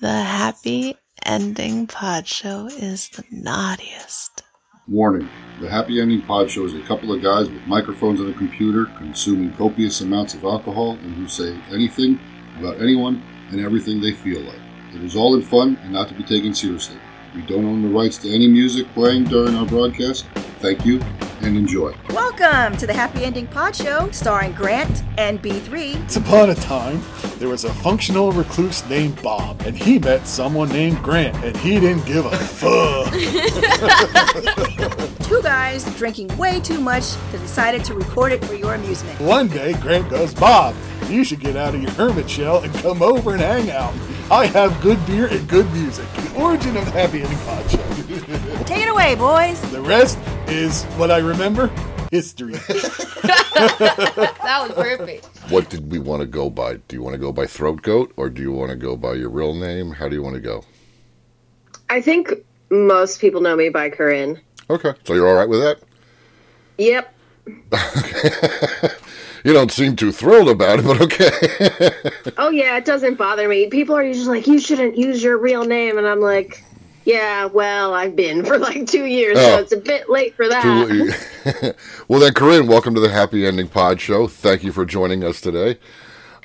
The Happy Ending Pod Show is the naughtiest. Warning The Happy Ending Pod Show is a couple of guys with microphones and a computer consuming copious amounts of alcohol and who say anything about anyone and everything they feel like. It is all in fun and not to be taken seriously. We don't own the rights to any music playing during our broadcast. Thank you and enjoy. Welcome to the Happy Ending Pod Show, starring Grant and B3. Once upon a time, there was a functional recluse named Bob, and he met someone named Grant, and he didn't give a fuck. Two guys drinking way too much that decided to record it for your amusement. One day, Grant goes, Bob, you should get out of your hermit shell and come over and hang out. I have good beer and good music. The origin of the Happy Ending Pod Show. Take it away, boys. The rest is what I remember history. That was perfect. What did we want to go by? Do you want to go by throat goat or do you want to go by your real name? How do you want to go? I think most people know me by Korin. Okay. So you're all right with that? Yep. You don't seem too thrilled about it, but okay. Oh yeah, it doesn't bother me. People are usually like, "You shouldn't use your real name," and I'm like, "Yeah, well, I've been for like two years, Oh. so it's a bit late for that." well, then, Korin, welcome to the Happy Ending Pod Show. Thank you for joining us today.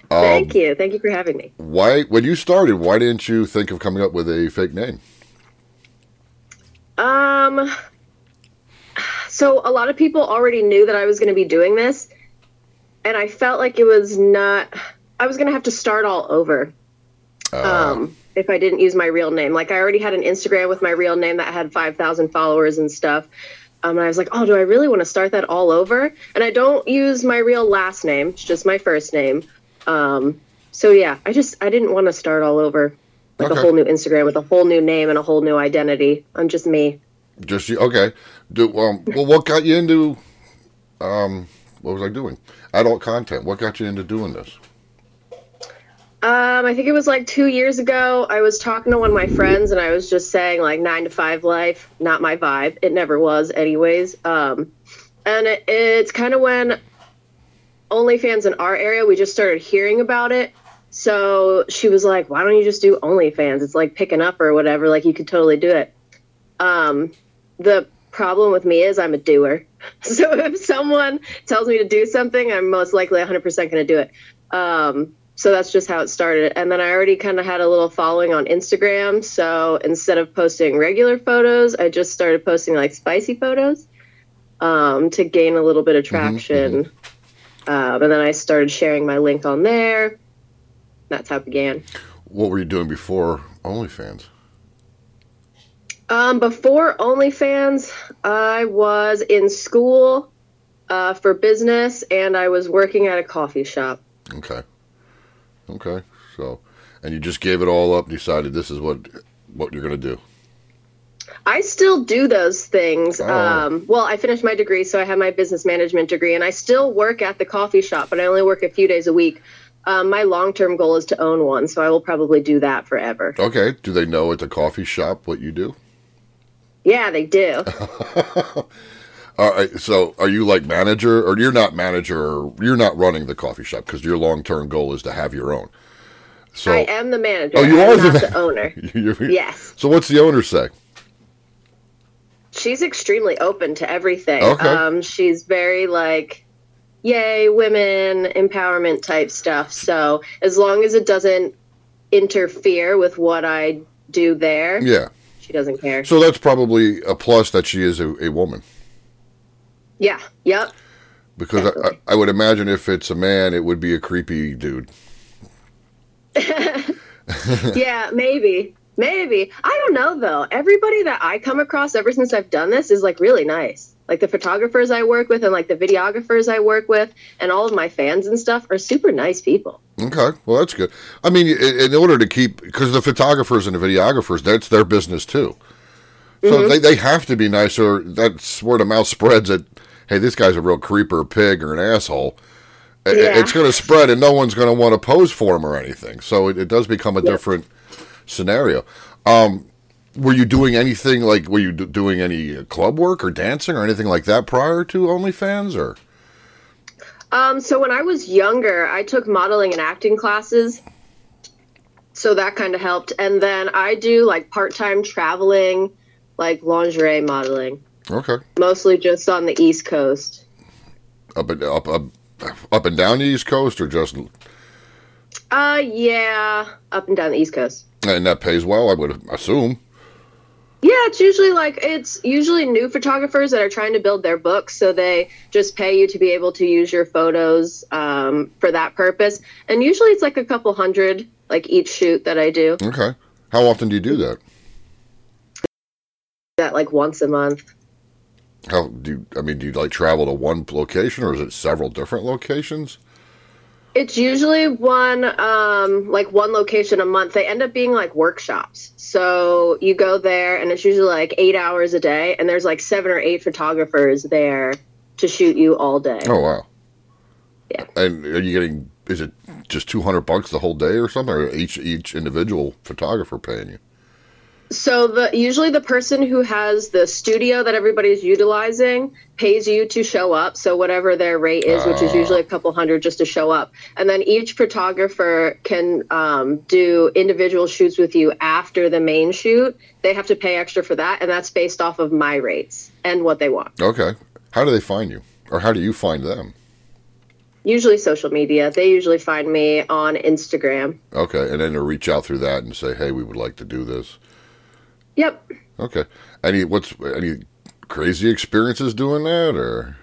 Thank you, thank you for having me. Why, when you started, why didn't you think of coming up with a fake name? Um, so a lot of people already knew that I was going to be doing this, and I felt like it was not. I was going to have to start all over. um, if I didn't use my real name. Like I already had an Instagram with my real name that had 5,000 followers and stuff. Um, and I was like, oh, do I really want to start that all over? And I don't use my real last name. It's just my first name. Um, so yeah, I just, I didn't want to start all over with Okay. a whole new Instagram with a whole new name and a whole new identity. I'm just me. Just you, okay. Do, um, well, what got you into, um, what was I doing? Adult content. What got you into doing this? Um, I think it was like two years ago. I was talking to one of my friends, and I was just saying like nine to five life, not my vibe. It never was, anyways. Um, and it, it's kind of when OnlyFans in our area, we just started hearing about it. So she was like, "Why don't you just do OnlyFans? It's like picking up or whatever. Like you could totally do it." Um, the problem with me is I'm a doer. So if someone tells me to do something, I'm most likely 100% going to do it. Um, so that's just how it started. And then I already kind of had a little following on Instagram. So instead of posting regular photos, I just started posting like spicy photos um, to gain a little bit of traction. Um, and then I started sharing my link on there. That's how it began. What were you doing before OnlyFans? Um, before OnlyFans, I was in school uh, for business and I was working at a coffee shop. Okay. Okay. So, and you just gave it all up, decided this is what what you're going to do. I still do those things. Oh. Um, well, I finished my degree, so I have my business management degree, and I still work at the coffee shop, but I only work a few days a week. Um, my long term goal is to own one, so I will probably do that forever. Okay. Do they know at the coffee shop what you do? Yeah, they do. All right. So, are you like manager, or you're not manager, or you're not running the coffee shop because your long term goal is to have your own. So, I am the manager. Oh, you are the not ma- the owner. Yes. So, what's the owner say? she's extremely open to everything. Okay. Um, she's very like, yay, women empowerment type stuff. So as long as it doesn't interfere with what I do there, Yeah. she doesn't care. So that's probably a plus that she is a, a woman. Yeah. Yep. Because I, I, would imagine if it's a man, it would be a creepy dude. yeah, maybe. Maybe. I don't know though. Everybody that I come across ever since I've done this is like really nice. Like the photographers I work with and like the videographers I work with and all of my fans and stuff are super nice people. Okay, well that's good. I mean, in, in order to keep because the photographers and the videographers, that's their business too. So mm-hmm. they, they have to be nice, or that's word of mouth spreads that hey, this guy's a real creeper, pig, or an asshole. Yeah. It's going to spread, and no one's going to want to pose for him or anything. So it, it does become a different scenario. Um, were you doing anything like were you d- doing any uh, club work or dancing or anything like that prior to OnlyFans or? Um, so when I was younger, I took modeling and acting classes. so that kind of helped. And then I do like part time traveling, like lingerie modeling, Okay. mostly just on the East Coast. Up and up, up, up and down the East Coast, or just Uh, yeah, up and down the East Coast. and that pays well. I would assume. Yeah, it's usually like it's usually new photographers that are trying to build their books, so they just pay you to be able to use your photos um, for that purpose. And usually it's like a couple hundred, like each shoot that I do. Okay. How often do you do that? That like once a month. How do you, I mean? Do you like travel to one location, or is it several different locations? It's usually one, um, like one location a month. They end up being like workshops. So you go there, and it's usually like eight hours a day, and there's like seven or eight photographers there to shoot you all day. Oh wow. Yeah. And are you getting? Is it just two hundred bucks the whole day, or something? Or each each individual photographer paying you? So the usually the person who has the studio that everybody's utilizing pays you to show up. So whatever their rate is, which is Ah. usually a couple hundred just to show up, and then each photographer can um, do individual shoots with you after the main shoot. They have to pay extra for that, and that's based off of my rates and what they want. Okay. How do they find you, or how do you find them? Usually social media. They usually find me on Instagram. Okay, and then to reach out through that and say, "Hey, we would like to do this." Yep. Okay. Any what's any crazy experiences doing that, or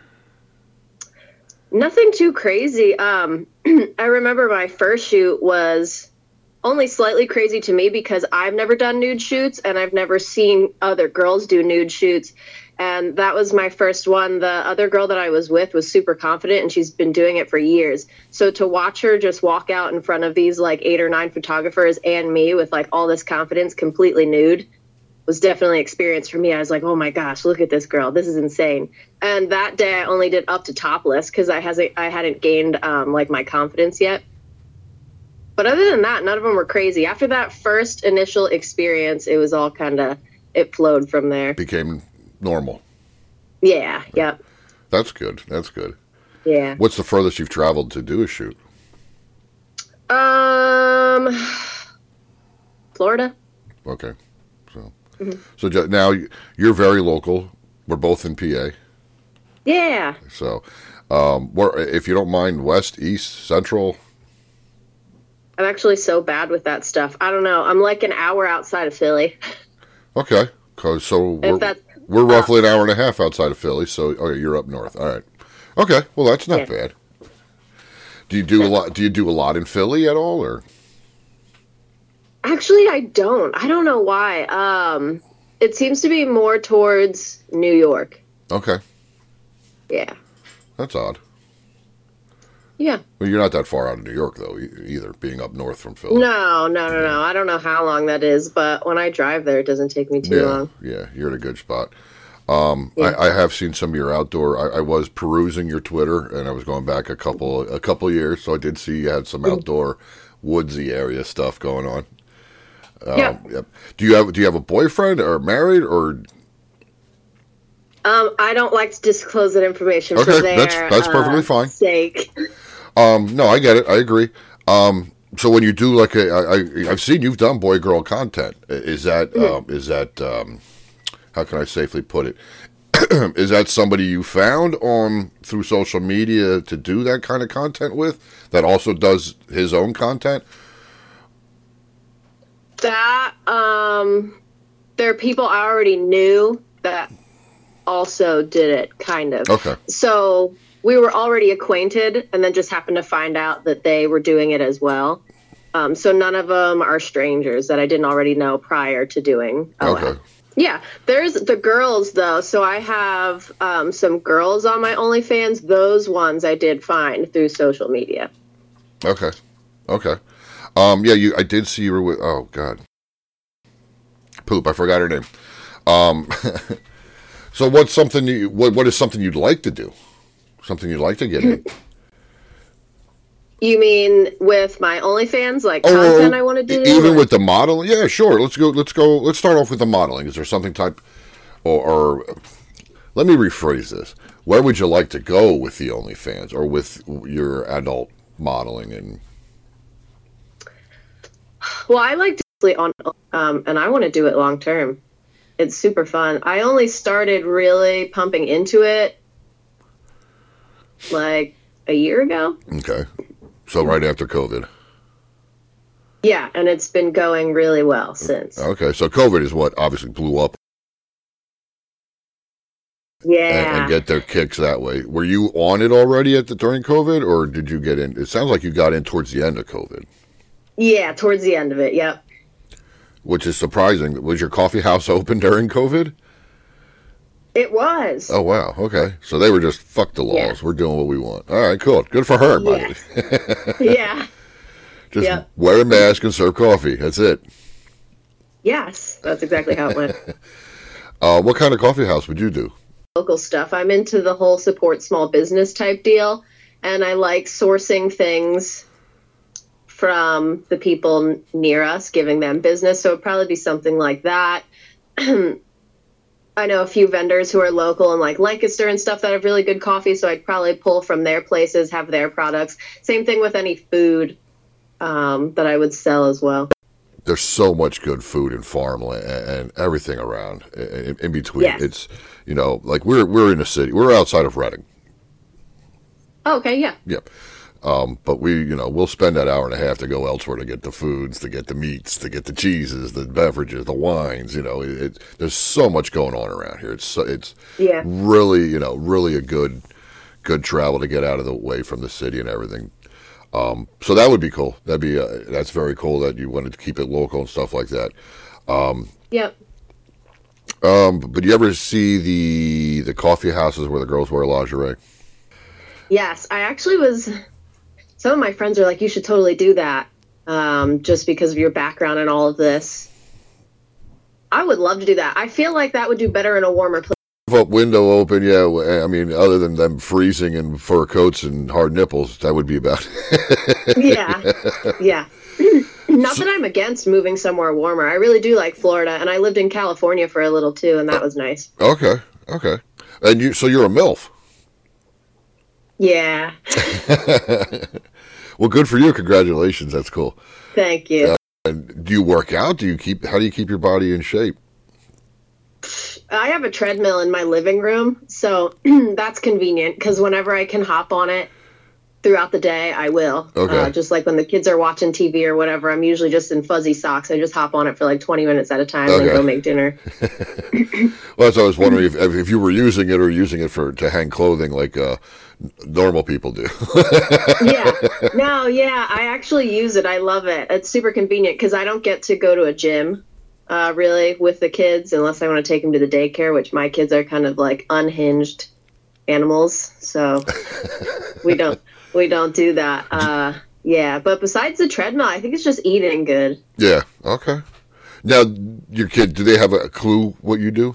Nothing too crazy. Um, I remember my first shoot was only slightly crazy to me because I've never done nude shoots and I've never seen other girls do nude shoots. And that was my first one. The other girl that I was with was super confident and she's been doing it for years. So to watch her just walk out in front of these like eight or nine photographers and me with like all this confidence, completely nude, was definitely an experience for me. I was like, oh my gosh, look at this girl. This is insane. And that day I only did up to topless because I hasn't I hadn't gained um, like my confidence yet. But other than that, none of them were crazy. After that first initial experience, it was all kind of it flowed from there. became normal? Yeah, yep, That's good. That's good. yeah. What's the furthest you've traveled to do a shoot? Um, Florida. Okay. So, Mm-hmm. so now you're very local. We're both in PA. Yeah. So, um, where, if you don't mind, west, east, central. I'm actually so bad with that stuff. I don't know. I'm like an hour outside of Philly. Okay. 'Cause- so we're, we're roughly an hour and a half outside of Philly. So, oh, you're up north. All right. Okay. Well, that's not Yeah. bad. Do you do a lot? Do you do a lot in Philly at all, or Actually, I don't. I don't know why. Um, it seems to be more towards New York. okay? Yeah. That's odd. Yeah. Well, you're not that far out of New York, though, either. Being up north from Philly. No, no, no, no. I don't know how long that is, but when I drive there, it doesn't take me too yeah, long. yeah, you're in a good spot. Um, Yeah. I, I have seen some of your outdoor. I, I was perusing your Twitter, and I was going back a couple a couple years, so I did see you had some Mm-hmm. outdoor woodsy area stuff going on. Um, Yeah. Yep. Do you have Do you have a boyfriend or married or? Um, I don't like to disclose that information Okay, for their that's- that's uh, perfectly fine. sake. Um, no, I get it. I agree. Um, so when you do like a, I, I, I've seen you've done boy girl content. Is that um, is that um, how can I safely put it? is that somebody you found on through social media to do that kind of content with? That also does his own content. That um, there are people I already knew that also did it, kind of. Okay. So we were already acquainted, and then just happened to find out that they were doing it as well. Um, so none of them are strangers that I didn't already know prior to doing. Okay. Yeah, there's the girls though. So I have um, some girls on my OnlyFans. Those ones I did find through social media. Okay. Okay. Um, yeah, you. I did see you were with. Oh God. Poop. I forgot her name. Um. so what's something you? What What is something you'd like to do? Something you'd like to get in? You mean with my OnlyFans, like Oh, content I want to do? Even or- with the modeling, yeah, sure. Let's go. Let's go. Let's start off with the modeling. Is there something type, or, or let me rephrase this: Where would you like to go with the OnlyFans, or with your adult modeling? And Well, I like to sleep on, um, and I want to do it long term. It's super fun. I only started really pumping into it like a year ago. Okay. So right after COVID. Yeah, and it's been going really well since. Okay. So COVID is what obviously blew up and, Yeah. and get their kicks that way. Were you on it already at the during COVID, or did you get in? It sounds like you got in towards the end of COVID, yeah, towards the end of it. Yep. which is surprising. Was your coffee house open during COVID? It was. Oh wow. Okay. So they were just fuck the laws. Yeah. We're doing what we want. All right. Cool. Good for her, buddy. yeah. Just Yep. wear a mask and serve coffee. That's it. Yes, that's exactly how it went. Uh, what kind of coffee house would you do? Local stuff. I'm into the whole support small business type deal, and I like sourcing things from the people near us, giving them business. So it'd probably be something like that. I know a few vendors who are local in like Lancaster and stuff that have really good coffee, so I'd probably pull from their places, have their products. Same thing with any food um, that I would sell as well. There's so much good food and farmland and, and everything around in, in between. Yes. It's you know like we're we're in a city. We're outside of Reading. Oh, okay, yeah. Yep. Um, but we, you know, we'll spend that hour and a half to go elsewhere to get the foods, to get the meats, to get the cheeses, the beverages, the wines. You know, it, it, there's so much going on around here. It's so, it's Yeah. really, you know, really a good good travel to get out of the way from the city and everything. Um, so that would be cool. That'd be uh, that's very cool that you wanted to keep it local and stuff like that. Um, Yep. Um, but you ever see the the coffee houses where the girls wear lingerie? Yes, I actually was. Some of my friends are like, "You should totally do that," um, just because of your background and all of this. I would love to do that. I feel like that would do better in a warmer place. up window open, yeah. I mean, other than them freezing and fur coats and hard nipples, that would be about. yeah, yeah. Not that I'm against moving somewhere warmer. I really do like Florida, and I lived in California for a little too, and that was nice. okay, okay. And you, so you're a milf. Yeah, Well, good for you. Congratulations. That's cool. thank you. And do you work out? Do you keep? How do you keep your body in shape? I have a treadmill in my living room, so that's convenient because whenever I can hop on it throughout the day, I will. Okay. Uh, just like when the kids are watching TV or whatever, I'm usually just in fuzzy socks. I just hop on it for like 20 minutes at a time and Okay. then go make dinner. Well, that's I was wondering if, if you were using it or using it for to hang clothing like uh, normal people do. yeah. No, yeah, I actually use it. I love it. It's super convenient because I don't get to go to a gym. Uh, really, with the kids, unless I want to take them to the daycare, which my kids are kind of like unhinged animals, so we don't we don't do that. Uh, yeah, but besides the treadmill, I think it's just eating good. yeah. Okay. Now, your kid, do they have a clue what you do?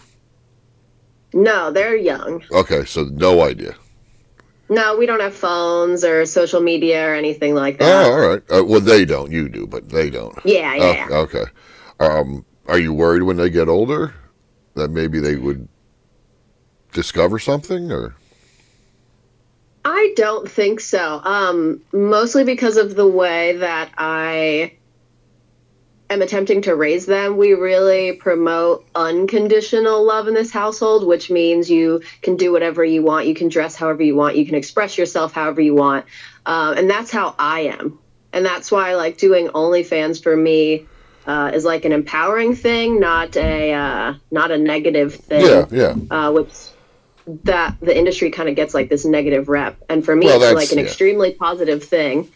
No, they're young. Okay, so no idea. No, we don't have phones or social media or anything like that. Oh, all right. Uh, well, they don't. You do, but they don't. Yeah, yeah. Oh, okay. Um, are you worried when they get older that maybe they would discover something or? I don't think so. Um, mostly because of the way that I am attempting to raise them. We really promote unconditional love in this household, which means you can do whatever you want, you can dress however you want, you can express yourself however you want, um, and that's how I am. And that's why, like, doing OnlyFans for me uh, is like an empowering thing, not a uh, not a negative thing Yeah, yeah. uh, which that the industry kind of gets like this negative rep, and for me, Well, it's like an yeah. extremely positive thing.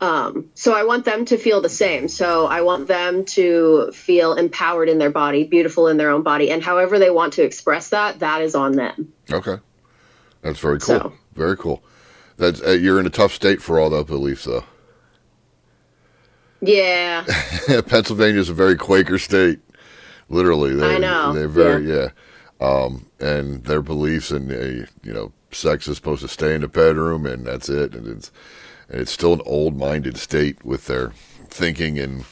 Um, so I want them to feel the same. So I want them to feel empowered in their body, beautiful in their own body, and however they want to express that, that is on them. Okay. That's very cool. So- Very cool. That's uh, you're in a tough state for all that belief, though. Yeah, Pennsylvania is a very Quaker state. Literally, they, I know, They're very yeah, Um, and their beliefs and uh, you know, sex is supposed to stay in the bedroom, and that's it. And it's and it's still an old-minded state with their thinking and.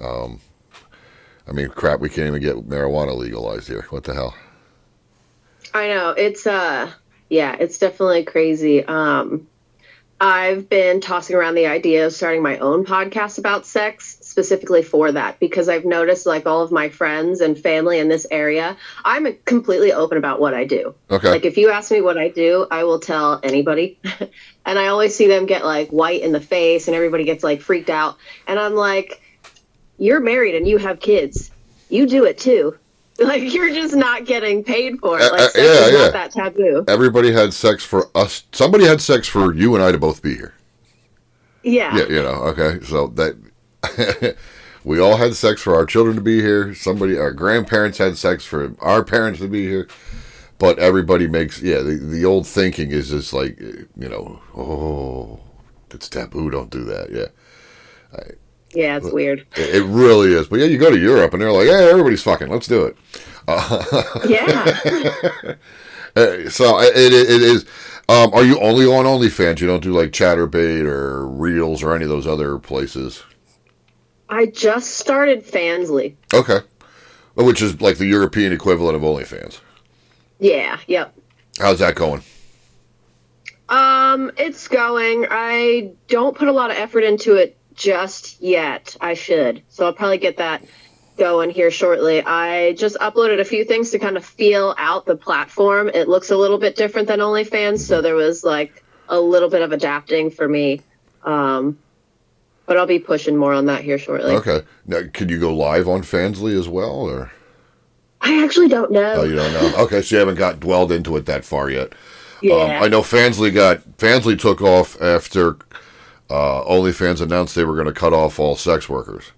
Um, I mean, crap, we can't even get marijuana legalized here. What the hell? I know it's uh, yeah, it's definitely crazy. Um, I've been tossing around the idea of starting my own podcast about sex specifically for that because I've noticed like all of my friends and family in this area, I'm completely open about what I do. Okay. Like if you ask me what I do, I will tell anybody. and I always see them get like white in the face and everybody gets like freaked out. And I'm like, you're married and you have kids. You do it too. Like you're just not getting paid for it. Uh, Like uh, sex yeah, is yeah. not that taboo. Everybody had sex for us. Somebody had sex for you and I to both be here. Yeah. Yeah, you know. Okay, so that we all had sex for our children to be here. Somebody, our grandparents had sex for our parents to be here. But everybody makes yeah. The, the old thinking is just like you know, oh, it's taboo. Don't do that. Yeah. Yeah, it's weird. It, it really is. But yeah, you go to Europe and they're like, hey, everybody's fucking. Let's do it. Yeah. Uh, so it, it, it is. Um, are you only on OnlyFans? You don't do like Chaturbate or Reels or any of those other places? I just started Fansly. Okay. Which is like the European equivalent of OnlyFans. Yeah, yep. How's that going? Um, it's going. I don't put a lot of effort into it just yet. I should. So I'll probably get that going here shortly. I just uploaded a few things to kind of feel out the platform. It looks a little bit different than OnlyFans, so there was like a little bit of adapting for me. Um, but I'll be pushing more on that here shortly. Okay. Now, can you go live on Fansly as well, or I actually don't know. oh, you don't know? Okay, so you haven't got dwelled into it that far yet. yeah. Um, I know Fansly got Fansly took off after uh, OnlyFans announced they were going to cut off all sex workers,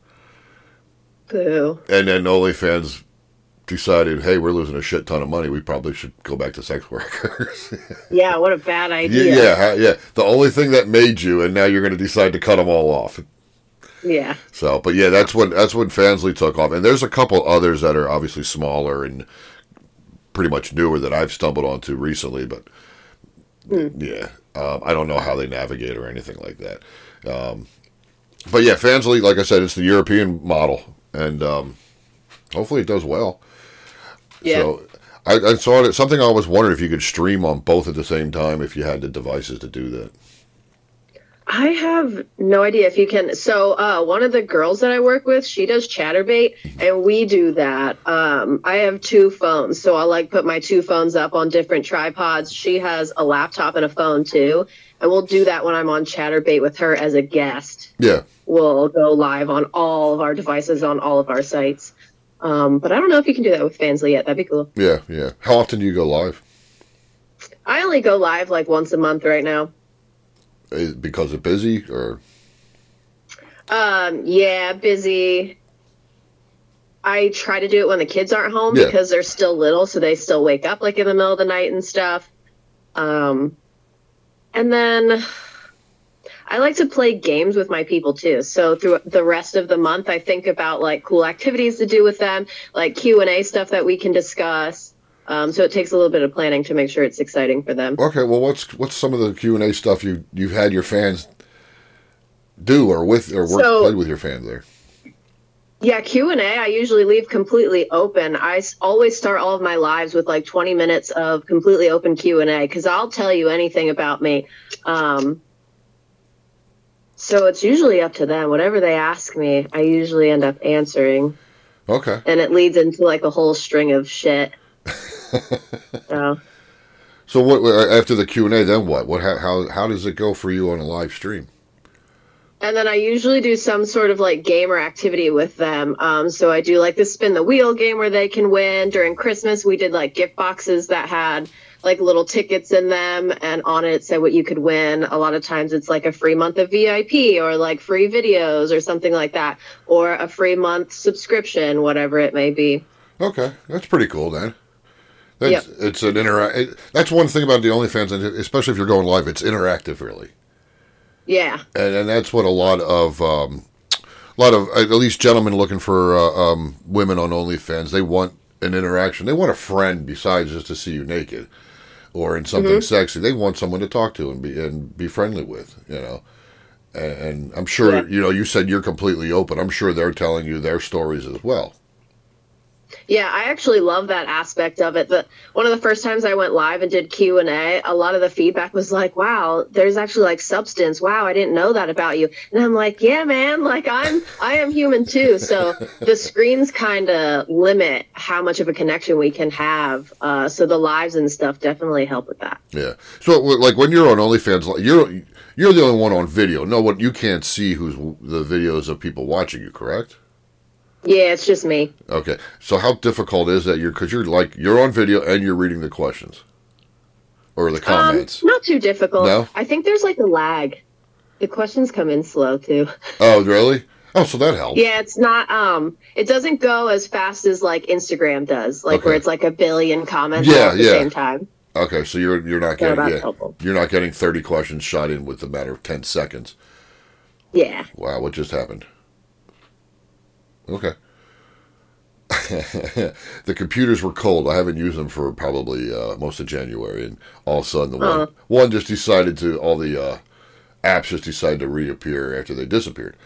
Boo. and then OnlyFans decided, hey, we're losing a shit ton of money. We probably should go back to sex workers. Yeah, what a bad idea. yeah, ha- yeah. The only thing that made you, and now you're going to decide to cut them all off. Yeah. So, but yeah, that's when that's when Fansly took off, and there's a couple others that are obviously smaller and pretty much newer that I've stumbled onto recently. But yeah, um, I don't know how they navigate or anything like that. Um, but yeah, Fansly, like I said, it's the European model, and um, hopefully it does well. Yeah. So I, I saw it. Something I always wondered if you could stream on both at the same time if you had the devices to do that. I have no idea if you can. So, uh, one of the girls that I work with, she does Chaturbate, and we do that. Um, I have two phones, so I'll like put my two phones up on different tripods. She has a laptop and a phone too, and we'll do that when I'm on Chaturbate with her as a guest. Yeah. We'll go live on all of our devices on all of our sites. Um, but I don't know if you can do that with Fansly yet. That'd be cool. Yeah, yeah. How often do you go live? I only go live like once a month right now. Is because of busy or Um, yeah, busy. I try to do it when the kids aren't home Yeah. because they're still little, so they still wake up like in the middle of the night and stuff. Um, and then I like to play games with my people too. So through the rest of the month, I think about like cool activities to do with them, like Q and A stuff that we can discuss. Um, so it takes a little bit of planning to make sure it's exciting for them. okay? Well, what's what's some of the Q and A stuff you you've had your fans do or with or work So- played with your fans there? Yeah, Q and A. I usually leave completely open. I always start all of my lives with like 20 minutes of completely open Q and A because I'll tell you anything about me. Um, so it's usually up to them. Whatever they ask me, I usually end up answering, Okay. and it leads into like a whole string of shit. so So what after the Q and A? Then what? What how, how how does it go for you on a live stream? And then I usually do some sort of like game or activity with them. Um, so I do like the spin the wheel game where they can win. During Christmas, we did like gift boxes that had like little tickets in them, and on it said what you could win. A lot of times it's like a free month of VIP or like free videos or something like that, or a free month subscription, whatever it may be. Okay, that's pretty cool then. That's, Yep. It's an interact. It, that's one thing about the OnlyFans, and especially if you're going live, it's interactive, really. Yeah, and, and that's what a lot of um, a lot of at least gentlemen looking for uh, um, women on OnlyFans they want an interaction. They want a friend besides just to see you naked or in something mm-hmm. sexy. They want someone to talk to and be and be friendly with. You know, and, and I'm sure Yeah. you know. You said you're completely open. I'm sure they're telling you their stories as well. Yeah, I actually love that aspect of it. But one of the first times I went live and did Q and A, a lot of the feedback was like, "Wow, there's actually like substance. Wow, I didn't know that about you." And I'm like, "Yeah, man. Like I'm, I am human too." So the screens kind of limit how much of a connection we can have. Uh, so the lives and stuff definitely help with that. Yeah. So, like, when you're on OnlyFans, you're you're the only one on video. No one you can't see who's the videos of people watching you. Correct? Yeah, it's just me. Okay. So, how difficult is that? You're because you're like you're on video and you're reading the questions or the comments. Um, not too difficult. No? I think there's like a lag. The questions come in slow too. oh, really? Oh, so that helps. Yeah, it's not. Um, it doesn't go as fast as like Instagram does, like where it's like a billion comments Yeah, at the yeah. same time. Okay, so you're you're not getting yeah, you're not getting thirty questions shot in with a matter of ten seconds. Yeah. Wow, what just happened? Okay. the computers were cold. I haven't used them for probably uh, most of January, and all of a sudden the one Uh. one just decided to all the uh, apps just decided to reappear after they disappeared.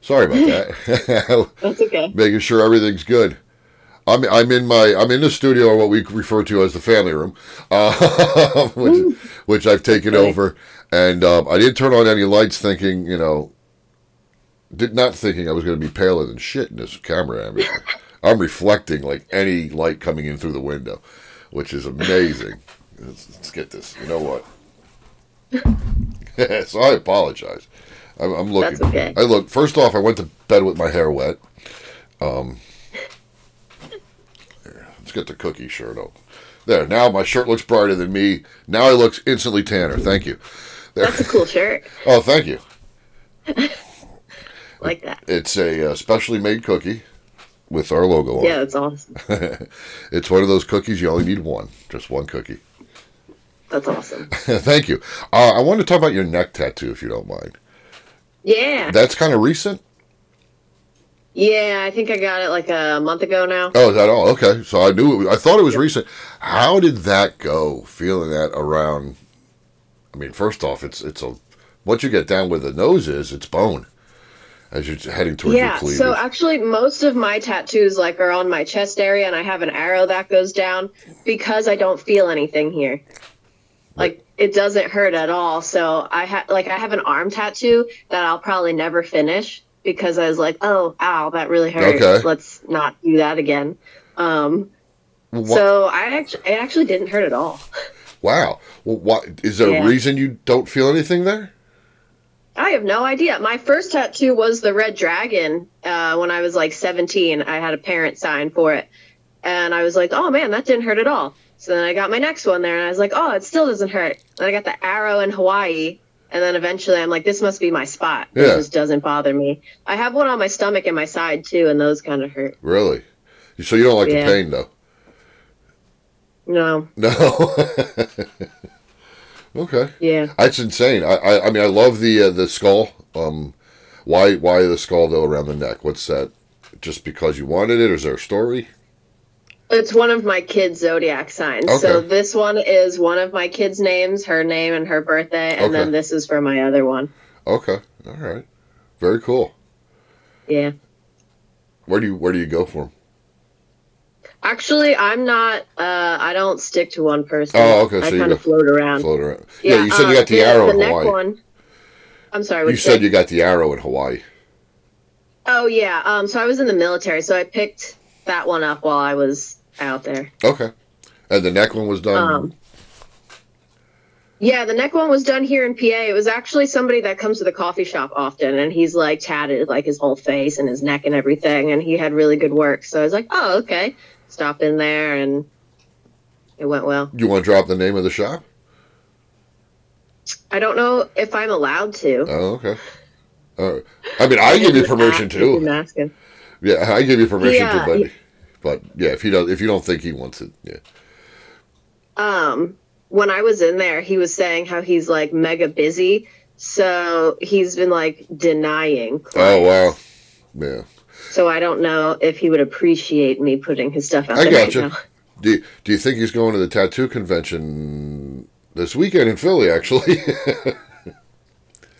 Sorry about that. That's okay. Making sure everything's good. I'm I'm in my I'm in the studio, or what we refer to as the family room, uh, which which I've taken funny. over, and um, I didn't turn on any lights, thinking you know, did not thinking I was going to be paler than shit in this camera. I mean, I'm reflecting like any light coming in through the window, which is amazing. Let's, let's get this. You know what? so I apologize. I'm, I'm looking. That's okay. I look. First off, I went to bed with my hair wet. Um, here, let's get the cookie shirt open. There. Now my shirt looks brighter than me. Now I look instantly tanner. Thank you. There. That's a cool shirt. Oh, thank you. Like that. It's a uh, specially made cookie with our logo on. Yeah, it's awesome. It's one of those cookies you only need one, just one cookie. That's awesome. thank you. Uh, I want to talk about your neck tattoo, if you don't mind. Yeah. That's kind of recent. Yeah, I think I got it like a month ago now. Oh, is that all? Okay, so I knew. It was, I thought it was recent. How did that go? Feeling that around. I mean, first off, it's it's a once you get down where the nose is, it's bone. As you're heading towards your Yeah, cleavage. so actually most of my tattoos like are on my chest area and I have an arrow that goes down because I don't feel anything here. Like it doesn't hurt at all. So I have like I have an arm tattoo that I'll probably never finish because I was like, "Oh, ow, that really hurts. Okay. Let's not do that again." Um so I actually it actually didn't hurt at all. wow. Well, what is there Yeah. a reason you don't feel anything there? I have no idea. My first tattoo was the red dragon uh, when I was like 17. I had a parent sign for it. And I was like, oh man, that didn't hurt at all. So then I got my next one there and I was like, oh, it still doesn't hurt. And I got the arrow in Hawaii. And then eventually I'm like, this must be my spot. It just doesn't bother me. I have one on my stomach and my side too, and those kind of hurt. Really? So you don't like Yeah. the pain, though? No, No. okay. yeah. That's insane. I, I, I mean, I love the uh, the skull. Um, why why the skull though around the neck? What's that? Just because you wanted it, or is there a story? It's one of my kids' zodiac signs. Okay. So this one is one of my kids' names, her name and her birthday, and Okay. then this is for my other one. Okay, all right, very cool. Yeah. Where do you where do you go for 'em? Actually, I'm not. Uh, I don't stick to one person. Oh, okay, so I you kind of float around. Float around. Yeah, you said you uh, got the, arrow in neck Hawaii. One, I'm sorry. You said you got the arrow in Hawaii. Oh yeah. Um. So I was in the military, so I picked that one up while I was out there. Okay, and the neck one was done. Um, Yeah, the neck one was done here in PA. It was actually somebody that comes to the coffee shop often, and he's like tatted like his whole face and his neck and everything, and he had really good work. So I was like, oh okay, stop in there, and it went well. you want to drop the name of the shop? I don't know if I'm allowed to. Oh, okay. Right. I mean, I give you permission Ask- you can to. ask. Yeah, I give you permission Yeah, to, but he- but yeah, if he does, if you don't think he wants it, yeah. um when I was in there, he was saying how he's like mega busy, so he's been like denying. Oh wow, yeah. So I don't know if he would appreciate me putting his stuff out I there right gotcha. now. Do Do you think he's going to the tattoo convention this weekend in Philly? Actually,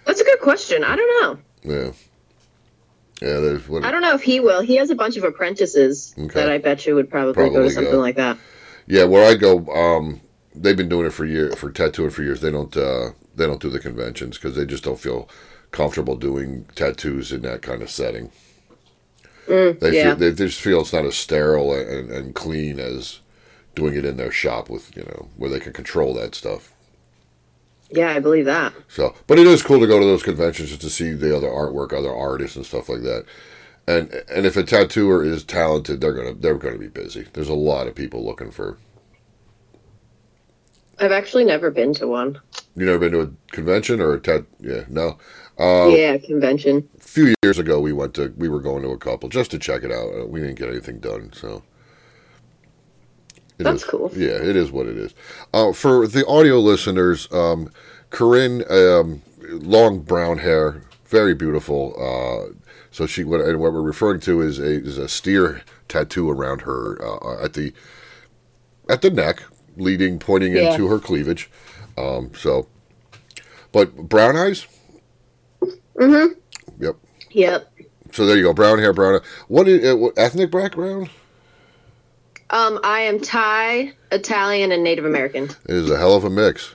That's a good question. I don't know. yeah. Yeah, there's what. I don't know if he will. He has a bunch of apprentices Okay. that I bet you would probably, go to something go. like that. Yeah, where I go, um, they've been doing it for year for tattooing for years. They don't uh, they don't do the conventions because they just don't feel comfortable doing tattoos in that kind of setting. Mm, they yeah. feel, they just feel it's not as sterile and, and clean as doing it in their shop with you know where they can control that stuff. Yeah, I believe that. So, but it is cool to go to those conventions just to see the other artwork, other artists, and stuff like that. And and if a tattooer is talented, they're gonna they're gonna be busy. There's a lot of people looking for. I've actually never been to one. You never been to a convention or a TED? Yeah, no. Uh, yeah, convention. A few years ago, we went to we were going to a couple just to check it out. Uh, We didn't get anything done, so. It That's is- cool. Yeah, it is what it is. Uh, for the audio listeners, um, Korin, um, long brown hair, very beautiful. Uh, so she what and what we're referring to is a is a steer tattoo around her uh, at the at the neck, leading pointing Yeah. into her cleavage. Um, so, but brown eyes. Mm-hmm. Yep. Yep. So there you go, brown hair, brown. What is uh, what, ethnic background? Um, I am Thai, Italian, and Native American. It is a hell of a mix.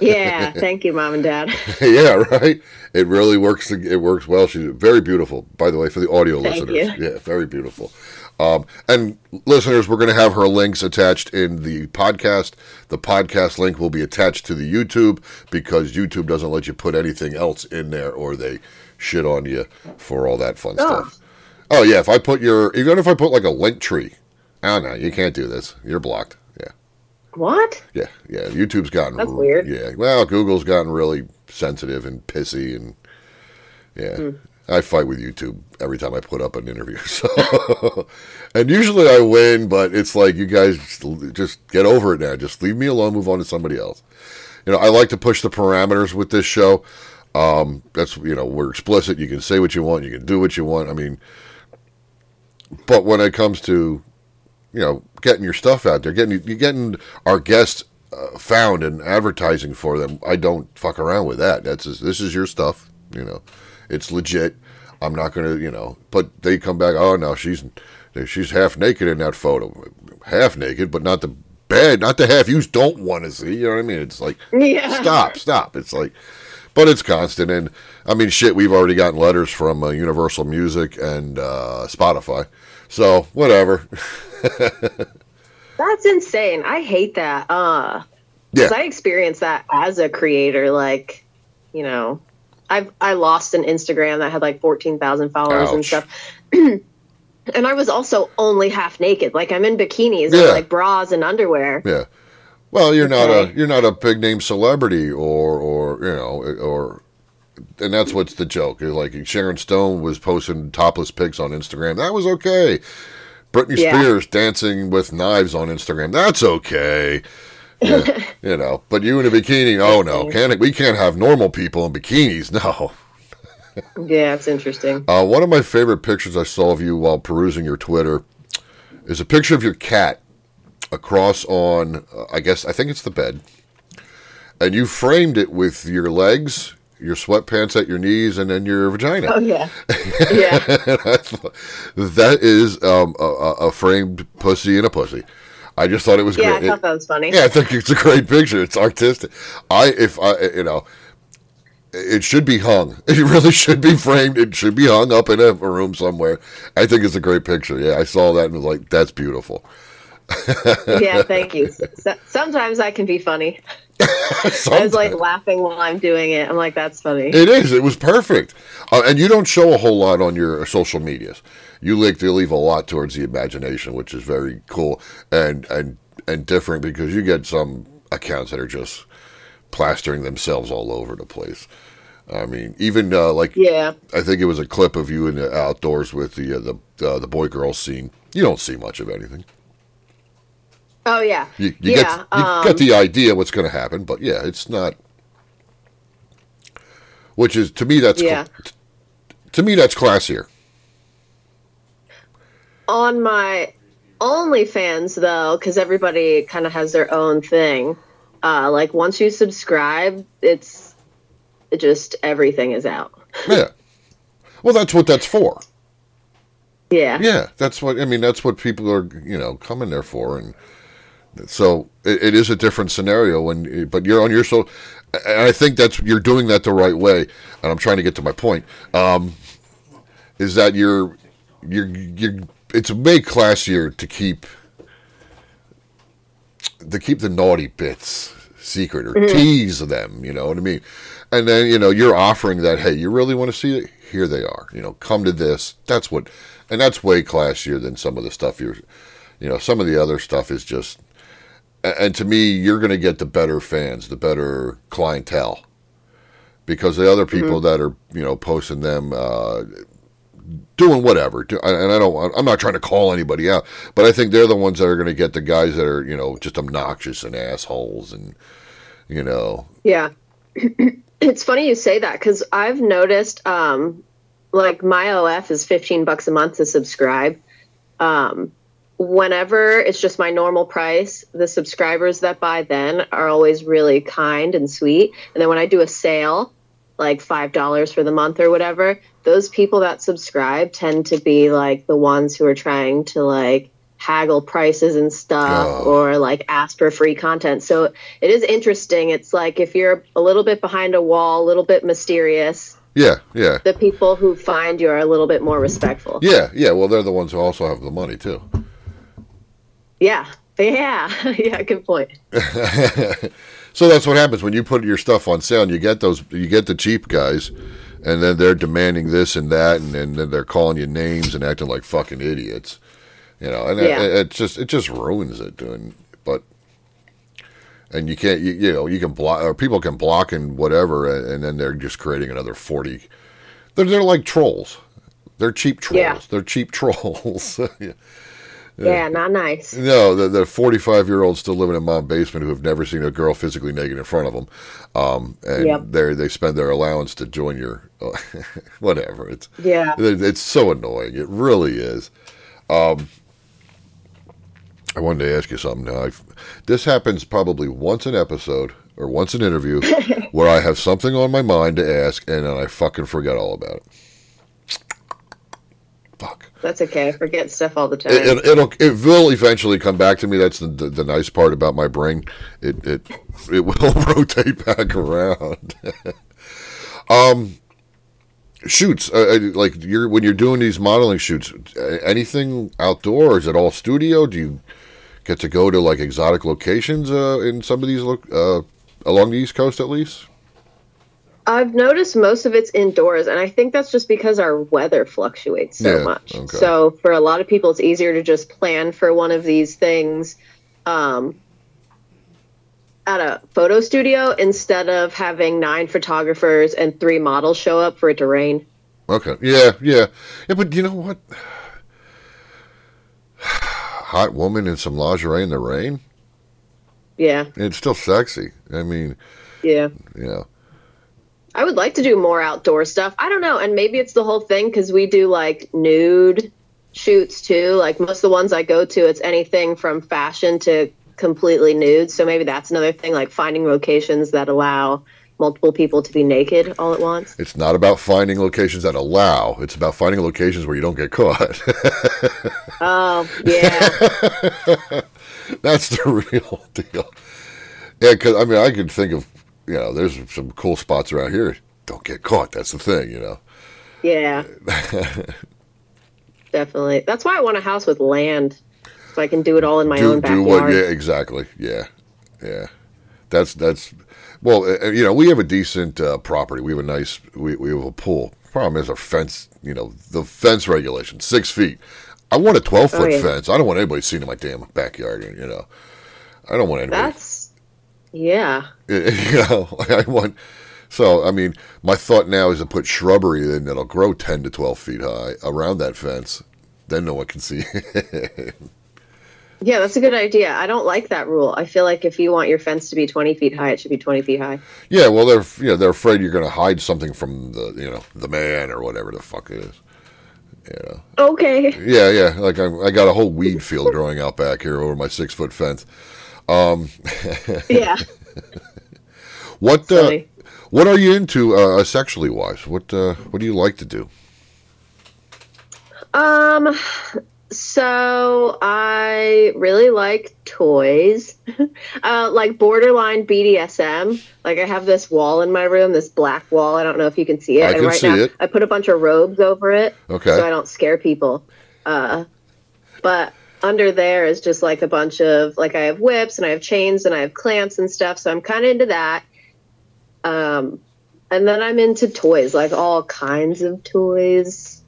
Yeah, thank you, mom and dad. yeah, right. It really works. It works well. She's very beautiful, by the way, for the audio Thank listeners. you. Yeah, very beautiful. Um, and listeners, we're going to have her links attached in the podcast. The podcast link will be attached to the YouTube because YouTube doesn't let you put anything else in there, or they shit on you for all that fun Oh. stuff. Oh yeah, if I put your, even if I put like a link tree, oh no, you can't do this. You're blocked. Yeah. What? Yeah, yeah. YouTube's gotten That's weird. Yeah, well, Google's gotten really sensitive and pissy, and yeah, Hmm. I fight with YouTube every time I put up an interview. So, and usually I win, but it's like you guys just, just get over it now. Just leave me alone. Move on to somebody else. You know, I like to push the parameters with this show. Um, that's you know we're explicit. You can say what you want. You can do what you want. I mean, but when it comes to you know, getting your stuff out there, getting you getting our guests uh, found and advertising for them. I don't fuck around with that. That's just, this is your stuff. You know, it's legit. I'm not gonna, you know. But they come back. Oh no, she's she's half naked in that photo, half naked, but not the bad, not the half you don't want to see. You know what I mean? It's like Yeah. stop, stop. It's like, but it's constant. And I mean, shit, we've already gotten letters from uh, Universal Music and uh, Spotify. So whatever. That's insane. I hate that. Uh, Yeah. because I experienced that as a creator. Like, you know, I've I lost an Instagram that had like fourteen thousand followers and stuff. and I was also only half naked. Like I'm in bikinis Yeah. and like bras and underwear. Yeah. Well, you're not Okay. a you're not a big name celebrity or or you know or and that's what's the joke. Like Sharon Stone was posting topless pics on Instagram. That was okay. Britney Yeah. Spears dancing with knives on Instagram. That's okay. Yeah, you know, but you in a bikini? Oh no, can't we can't have normal people in bikinis? No. Yeah, it's interesting. Uh, one of my favorite pictures I saw of you while perusing your Twitter is a picture of your cat across on, uh, I guess, I think it's the bed. And you framed it with your legs, your sweatpants at your knees, and then your vagina. Oh yeah, yeah. And I thought, that is um, a, a a framed pussy and a pussy. I just thought it was great. Yeah, I great. thought that was funny. Yeah, I think it's a great picture. It's artistic. I if I you know, it should be hung. It really should be framed. It should be hung up in a room somewhere. I think it's a great picture. Yeah, I saw that and was like, that's beautiful. yeah, thank you. So, sometimes I can be funny. I was like laughing while I'm doing it. I'm like, that's funny. It is. It was perfect. Uh, and you don't show a whole lot on your social medias. You like to leave a lot towards the imagination, which is very cool and and and different because you get some accounts that are just plastering themselves all over the place. I mean, even uh, like yeah. I think it was a clip of you in the outdoors with the uh, the uh, the boy girl scene. You don't see much of anything. Oh yeah. You, you yeah. get you um, get the idea what's going to happen, but yeah, it's not. Which is to me that's cl- Yeah. to me that's classier. on my OnlyFans though, because everybody kind of has their own thing. Uh, like once you subscribe, it's it just everything is out. Yeah. Well, that's what that's for. Yeah. Yeah, that's what I mean. That's what people are, you know, coming there for, and so it, it is a different scenario. When, but you're on your so, and I think that's you're doing that the right way. And I'm trying to get to my point. Um, is that you're you're you're it's way classier to keep to keep the naughty bits secret or tease them. You know what I mean? And then you know you're offering that. Hey, you really want to see it? Here they are. You know, come to this. That's what, and that's way classier than some of the stuff you're. You know, some of the other stuff is just. And to me, you're going to get the better fans, the better clientele, because the other people that are you know posting them. Uh, doing whatever. Do- And I don't. I'm not trying to call anybody out, but I think they're the ones that are going to get the guys that are you know just obnoxious and assholes and you know Yeah. it's funny you say that because I've noticed, um, like my OF is 15 bucks a month to subscribe. Um, whenever it's just my normal price, the subscribers that buy then are always really kind and sweet. And then when I do a sale, like $5 for the month or whatever, those people that subscribe tend to be like the ones who are trying to like haggle prices and stuff Oh. or like ask for free content. So it is interesting. It's like if you're a little bit behind a wall, a little bit mysterious, yeah yeah the people who find you are a little bit more respectful. yeah yeah. Well, they're the ones who also have the money too. Yeah. Yeah. yeah, good point. So that's what happens when you put your stuff on sale. and You get those, you get the cheap guys, and then they're demanding this and that, and, then then they're calling you names and acting like fucking idiots. You know, and Yeah. it, it just it just ruins it. And but and you can't, you, you know, you can block or people can block and whatever, and, and then they're just creating another forty. They're they're like trolls. They're cheap trolls. Yeah. They're cheap trolls. Yeah. Yeah, not nice. No, the, the 45 year olds still living in mom's basement who have never seen a girl physically naked in front of them. Um, and Yep. they they spend their allowance to join your whatever. It's Yeah. it- it's so annoying. It really is. Um, I wanted to ask you something. Now, I've, this happens probably once an episode or once an interview where I have something on my mind to ask and then I fucking forget all about it. That's okay. I forget stuff all the time. It, it, it'll it will eventually come back to me. That's the, the, the nice part about my brain. It it it will rotate back around. um, shoots uh, uh, like you're when you're doing these modeling shoots. Anything outdoor? Or is it all studio? Do you get to go to like exotic locations uh, in some of these lo- uh, along the East Coast at least? I've noticed most of it's indoors, and I think that's just because our weather fluctuates so Yeah, much. okay. So for a lot of people, it's easier to just plan for one of these things um, at a photo studio instead of having nine photographers and three models show up for it to rain. Okay. Yeah, yeah. Yeah, but you know what? Hot woman in some lingerie in the rain? Yeah, It's still sexy. I mean, yeah. know. I would like to do more outdoor stuff. I don't know, and maybe it's the whole thing because we do like nude shoots too. Like most of the ones I go to, it's anything from fashion to completely nude. So maybe that's another thing, like finding locations that allow multiple people to be naked all at once. It's not about finding locations that allow. It's about finding locations where you don't get caught. Oh yeah, That's the real deal. Yeah, because I mean, I could think of you know, there's some cool spots around here. Don't get caught. That's the thing, you know. yeah. Definitely. That's why I want a house with land, so I can do it all in my do own do backyard. what? Yeah, exactly. Yeah, yeah. That's that's. Well, you know, we have a decent uh, property. We have a nice. We we have a pool. Problem is our fence. You know, the fence regulation six feet. I want a twelve foot Oh, yeah. fence. I don't want anybody seeing in my damn backyard. You know, I don't want anybody. That's yeah. you know, I want. So, I mean, my thought now is to put shrubbery in that'll grow 10 to 12 feet high around that fence. Then no one can see. Yeah, that's a good idea. I don't like that rule. I feel like if you want your fence to be 20 feet high, it should be 20 feet high. yeah, well, they're you know, they're afraid you're going to hide something from the you know the man or whatever the fuck it is. You know. Okay. Yeah, yeah. Like I, I got a whole weed field growing out back here over my six foot fence. Um, yeah. What uh, what are you into uh, sexually wise? What uh, what do you like to do? Um, so I really like toys, uh, like borderline BDSM. Like I have this wall in my room, this black wall. I don't know if you can see it. I and can right see now, it. I put a bunch of robes over it, Okay. so I don't scare people. Uh, but under there is just like a bunch of like I have whips and I have chains and I have clamps and stuff. So I'm kind of into that. Um, and then I'm into toys, like all kinds of toys.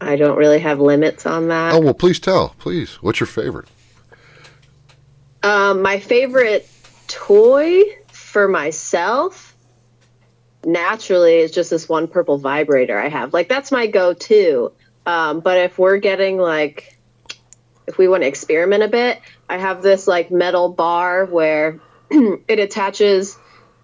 I don't really have limits on that. Oh well, please tell, please. What's your favorite? Um, my favorite toy for myself, naturally, is just this one purple vibrator I have. Like that's my go-to. Um, but if we're getting like, if we want to experiment a bit, I have this like metal bar where it attaches